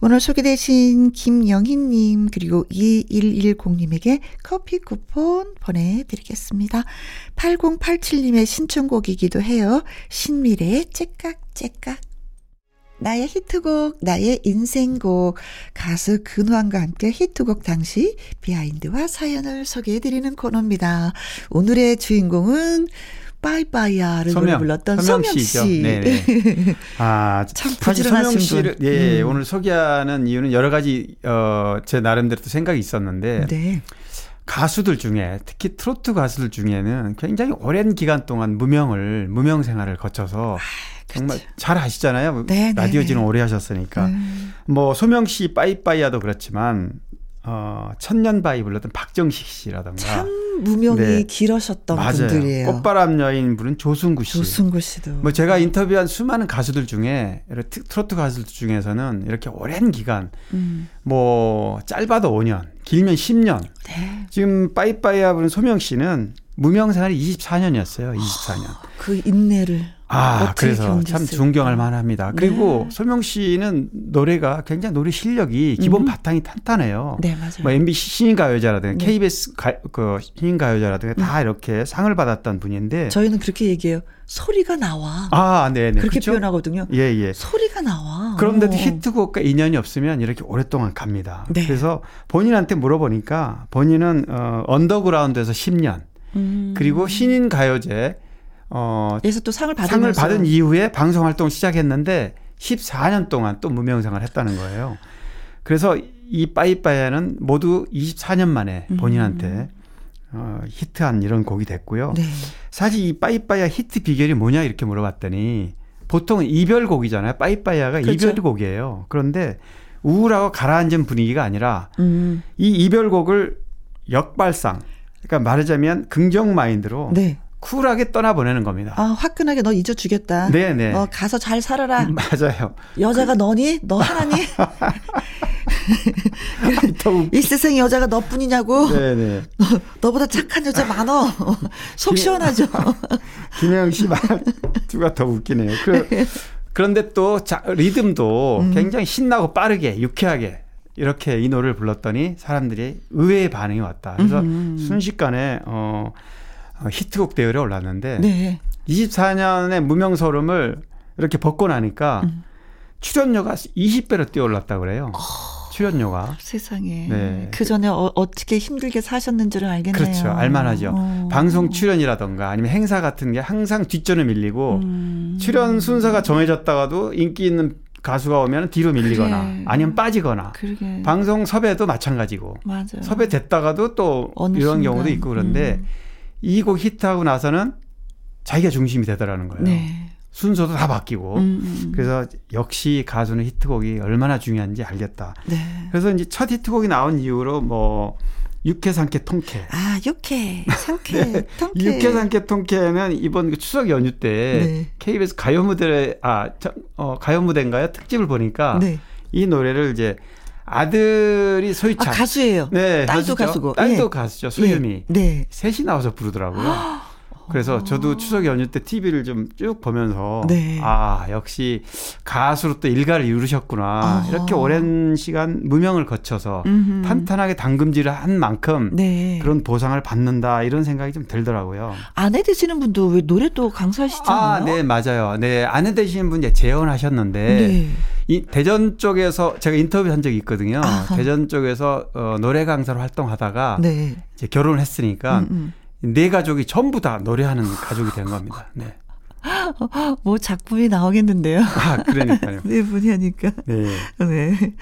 오늘 소개되신 김영희님 그리고 2110님에게 커피 쿠폰 보내드리겠습니다. 8087님의 신청곡이기도 해요. 신미래의 째깍째깍. 나의 히트곡, 나의 인생곡, 가수 근황과 함께 히트곡 당시 비하인드와 사연을 소개해드리는 코너입니다. 오늘의 주인공은 빠이빠이야를 노래 불렀던 서명 서명 씨죠. 씨. 네네. 아, 참 사실 부지런하신 서명 씨를 분. 예, 음. 오늘 소개하는 이유는 여러 가지 어, 제 나름대로 또 생각이 있었는데 네. 가수들 중에 특히 트로트 가수들 중에는 굉장히 오랜 기간 동안 무명을 무명 생활을 거쳐서 정말 잘 아시잖아요. 아, 그렇죠. 네, 네, 라디오 네. 진행 오래 하셨으니까 음. 뭐 소명 씨 빠이빠이야도 그렇지만 어 천년바위 불렀던 박정식 씨라던가 참 무명이 네. 길으셨던 맞아요. 분들이에요. 꽃바람 여인 부른 조승구 씨. 조승구 씨도. 뭐 제가 인터뷰한 수많은 가수들 중에 트- 트로트 가수들 중에서는 이렇게 오랜 기간 음. 뭐 짧아도 5년, 길면 10년. 네. 지금 빠이빠이야 부른 소명 씨는 무명 생활이 24년이었어요. 24년. 그 인내를 아, 그래서 참 견뎠을까? 존경할 만합니다. 그리고 네. 소명 씨는 노래가 굉장히 노래 실력이 기본 음. 바탕이 탄탄해요. 네 맞아요. 뭐 MBC 신인가요제라든가 네. KBS 가, 그 신인가요제라든가 다 이렇게 상을 받았던 분인데 저희는 그렇게 얘기해요. 소리가 나와. 아, 네, 네. 그렇게 그렇죠? 표현하거든요. 예, 예. 소리가 나와. 그런데도 어. 히트곡과 인연이 없으면 이렇게 오랫동안 갑니다. 네. 그래서 본인한테 물어보니까 본인은 어, 언더그라운드에서 10년 음. 그리고 신인 가요제 어, 에서 또 상을 상을 받으면서 받은 이후에 방송 활동 을 시작했는데 14년 동안 또 무명생활 했다는 거예요. 그래서 이 빠이빠이는 모두 24년 만에 본인한테 어, 히트한 이런 곡이 됐고요. 네. 사실 이 빠이빠이야 히트 비결이 뭐냐 이렇게 물어봤더니 보통은 이별곡이잖아요. 빠이빠이야가 그렇죠. 이별곡이에요. 그런데 우울하고 가라앉은 분위기가 아니라 음. 이 이별곡을 역발상 그러니까 말하자면 긍정 마인드로 네. 쿨하게 떠나보내는 겁니다. 아 화끈하게 너 잊어주겠다. 네네. 어 가서 잘 살아라. 맞아요. 여자가 너니? 너 하나니? 이 세상에 여자가 너뿐이냐고? 네네. 너 보다 착한 여자 많어. 속 시원하죠. 김혜영 씨 말투가 더 웃기네요. 그, 그런데 또 자, 리듬도 음. 굉장히 신나고 빠르게 유쾌하게 이렇게 이 노래를 불렀더니 사람들이 의외의 반응이 왔다. 그래서 음. 순식간에 어, 어, 히트곡 대열에 올랐는데 네. 24년의 무명 소름을 이렇게 벗고 나니까 음. 출연료가 20배로 뛰어올랐다 그래요. 출연료가. 세상에. 네. 그 전에 어, 어떻게 힘들게 사셨는지를 알겠네요. 그렇죠. 알만하죠. 어. 방송 출연이라던가 아니면 행사 같은 게 항상 뒷전에 밀리고 음. 출연 순서가 정해졌다가도 인기 있는 가수가 오면 뒤로 밀리거나 그래. 아니면 빠지거나 그러게. 방송 섭외도 마찬가지고 맞아. 섭외됐다가도 또 이런 순간. 경우도 있고 그런데 음. 이 곡 히트하고 나서는 자기가 중심이 되더라는 거예요. 네. 순서도 다 바뀌고 음, 음. 그래서 역시 가수는 히트곡이 얼마나 중요한지 알겠다. 네. 그래서 이제 첫 히트곡이 나온 이후로 뭐 육회 상쾌 통쾌. 아, 육회, 상쾌, 통쾌. 네. 육회 상쾌 통쾌는 이번 그 추석 연휴 때 네. KBS 가요 무대 아 저, 어, 가요 무대인가요? 특집을 보니까 네. 이 노래를 이제 아들이 아, 소희찬 가수예요. 네, 딸도 가수죠. 가수고. 딸도 예. 가수죠. 소유미. 예. 네. 셋이 나와서 부르더라고요. 그래서 저도 추석 연휴 때 TV를 좀 쭉 보면서 네. 아 역시 가수로 또 일가를 이루셨구나 아. 이렇게 오랜 시간 무명을 거쳐서 음흠. 탄탄하게 당금질을 한 만큼 네. 그런 보상을 받는다 이런 생각이 좀 들더라고요. 아내 되시는 분도 왜 노래 또 강사하시잖아요. 아, 네 맞아요. 네 아내 되시는 분 이제 재혼하셨는데 네. 이 대전 쪽에서 제가 인터뷰 한 적이 있거든요. 아하. 대전 쪽에서 어, 노래 강사로 활동하다가 네. 이제 결혼을 했으니까 음, 음. 네 가족이 전부 다 노래하는 가족이 된 겁니다. 네. 뭐 작품이 나오겠는데요. 아, 그러니까요. 네 분이 하니까. 네. 네.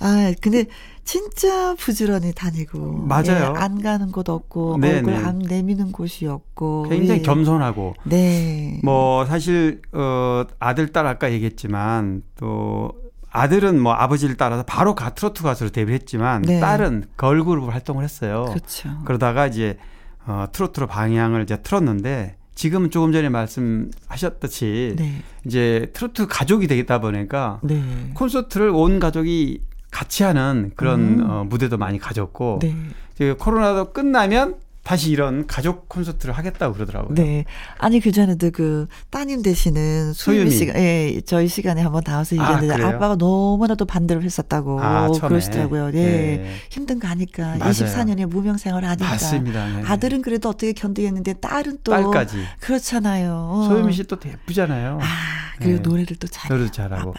아, 근데 진짜 부지런히 다니고. 맞아요. 예, 안 가는 곳 없고, 네, 얼굴 네. 안 내미는 곳이 없고. 굉장히 예. 겸손하고 네. 뭐 사실 어 아들 딸 아까 얘기했지만 또 아들은 뭐 아버지를 따라서 바로 가 트로트 가수로 데뷔했지만 네. 딸은 걸그룹 활동을 했어요. 그렇죠. 그러다가 이제 어 트로트로 방향을 이제 틀었는데 지금은 조금 전에 말씀하셨듯이 네. 이제 트로트 가족이 되겠다 보니까 네. 콘서트를 온 가족이 같이 하는 그런 음. 어, 무대도 많이 가졌고 네. 이제 코로나도 끝나면 다시 이런 가족 콘서트를 하겠다고 그러더라고요. 네. 아니, 그 전에도 그 따님 되시는 소유미. 씨가, 예, 저희 시간에 한번 나와서 아, 얘기했는데? 아, 빠가 너무나도 반대를 했었다고 아. 그러시더라고요. 예. 네. 힘든 거 하니까. 맞아요. 24년의 무명 생활을 하니까. 맞습니다. 네. 아들은 그래도 어떻게 견디겠는데 딸은 또 딸까지. 그렇잖아요. 어. 소유미 씨 또 예쁘잖아요. 아, 그리고 네. 노래를 또 잘. 노래도 잘하고.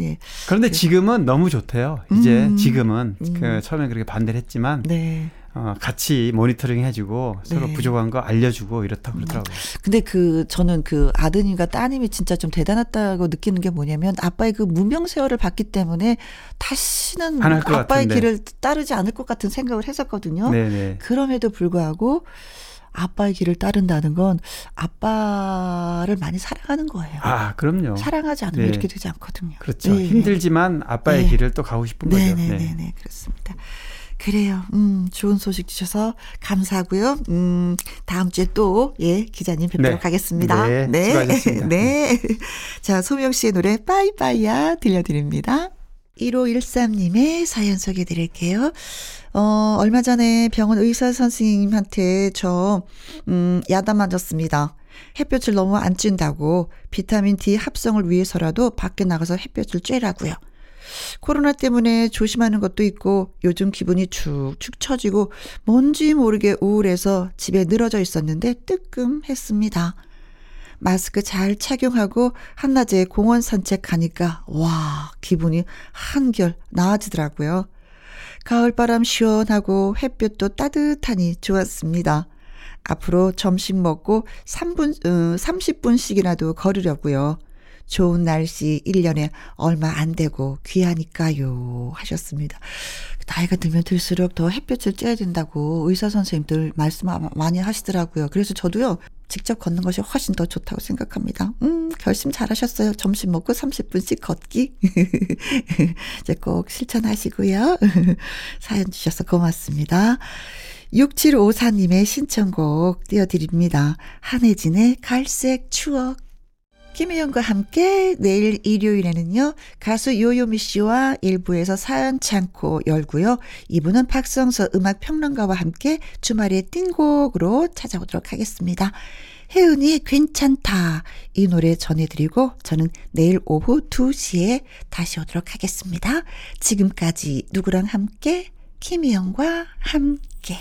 예. 그런데 지금은 너무 좋대요. 이제 음. 지금은 음. 그 처음에 그렇게 반대를 했지만 네. 어, 같이 모니터링 해주고 서로 네. 부족한 거 알려주고 이렇다 고 그러더라고요. 근데 그 저는 그 아드님과 따님이 진짜 좀 대단하다고 느끼는 게 뭐냐면 아빠의 그 무명 세월을 봤기 때문에 다시는 아빠의 같은데. 길을 따르지 않을 것 같은 생각을 했었거든요. 네네. 그럼에도 불구하고 아빠의 길을 따른다는 건 아빠를 많이 사랑하는 거예요. 아 그럼요. 사랑하지 않으면 네. 이렇게 되지 않거든요. 그렇죠. 네. 힘들지만 아빠의 네. 길을 또 가고 싶은 거죠. 네 네네네 네. 그렇습니다. 그래요. 음, 좋은 소식 주셔서 감사하고요. 음, 다음 주에 또, 예, 기자님 뵙도록 네. 하겠습니다. 네, 수고하셨습니다. 네. 자, 소명 씨의 노래, 빠이빠이야 들려드립니다. 1513님의 사연 소개해 드릴게요. 어, 얼마 전에 병원 의사 선생님한테 저, 음, 야단 맞았습니다. 햇볕을 너무 안 찐다고 비타민 D 합성을 위해서라도 밖에 나가서 햇볕을 쬐라고요. 코로나 때문에 조심하는 것도 있고 요즘 기분이 축축 처지고 뭔지 모르게 우울해서 집에 늘어져 있었는데 뜨끔했습니다. 마스크 잘 착용하고 한낮에 공원 산책하니까 와 기분이 한결 나아지더라고요. 가을바람 시원하고 햇볕도 따뜻하니 좋았습니다. 앞으로 점심 먹고 3분, 어, 30분씩이라도 걸으려고요. 좋은 날씨 1년에 얼마 안 되고 귀하니까요. 하셨습니다. 나이가 들면 들수록 더 햇볕을 쬐야 된다고 의사 선생님들 말씀 많이 하시더라고요. 그래서 저도요, 직접 걷는 것이 훨씬 더 좋다고 생각합니다. 음, 결심 잘 하셨어요. 점심 먹고 30분씩 걷기. 이제 꼭 실천하시고요. 사연 주셔서 고맙습니다. 6754님의 신청곡 띄워드립니다. 한혜진의 갈색 추억. 김혜영과 함께 내일 일요일에는요, 가수 요요미 씨와 일부에서 사연 창고 열고요. 2부는 박성서 음악평론가와 함께 주말의 띵곡으로 찾아오도록 하겠습니다. 혜은이의 괜찮다. 이 노래 전해드리고 저는 내일 오후 2시에 다시 오도록 하겠습니다. 지금까지 누구랑 함께? 김혜영과 함께.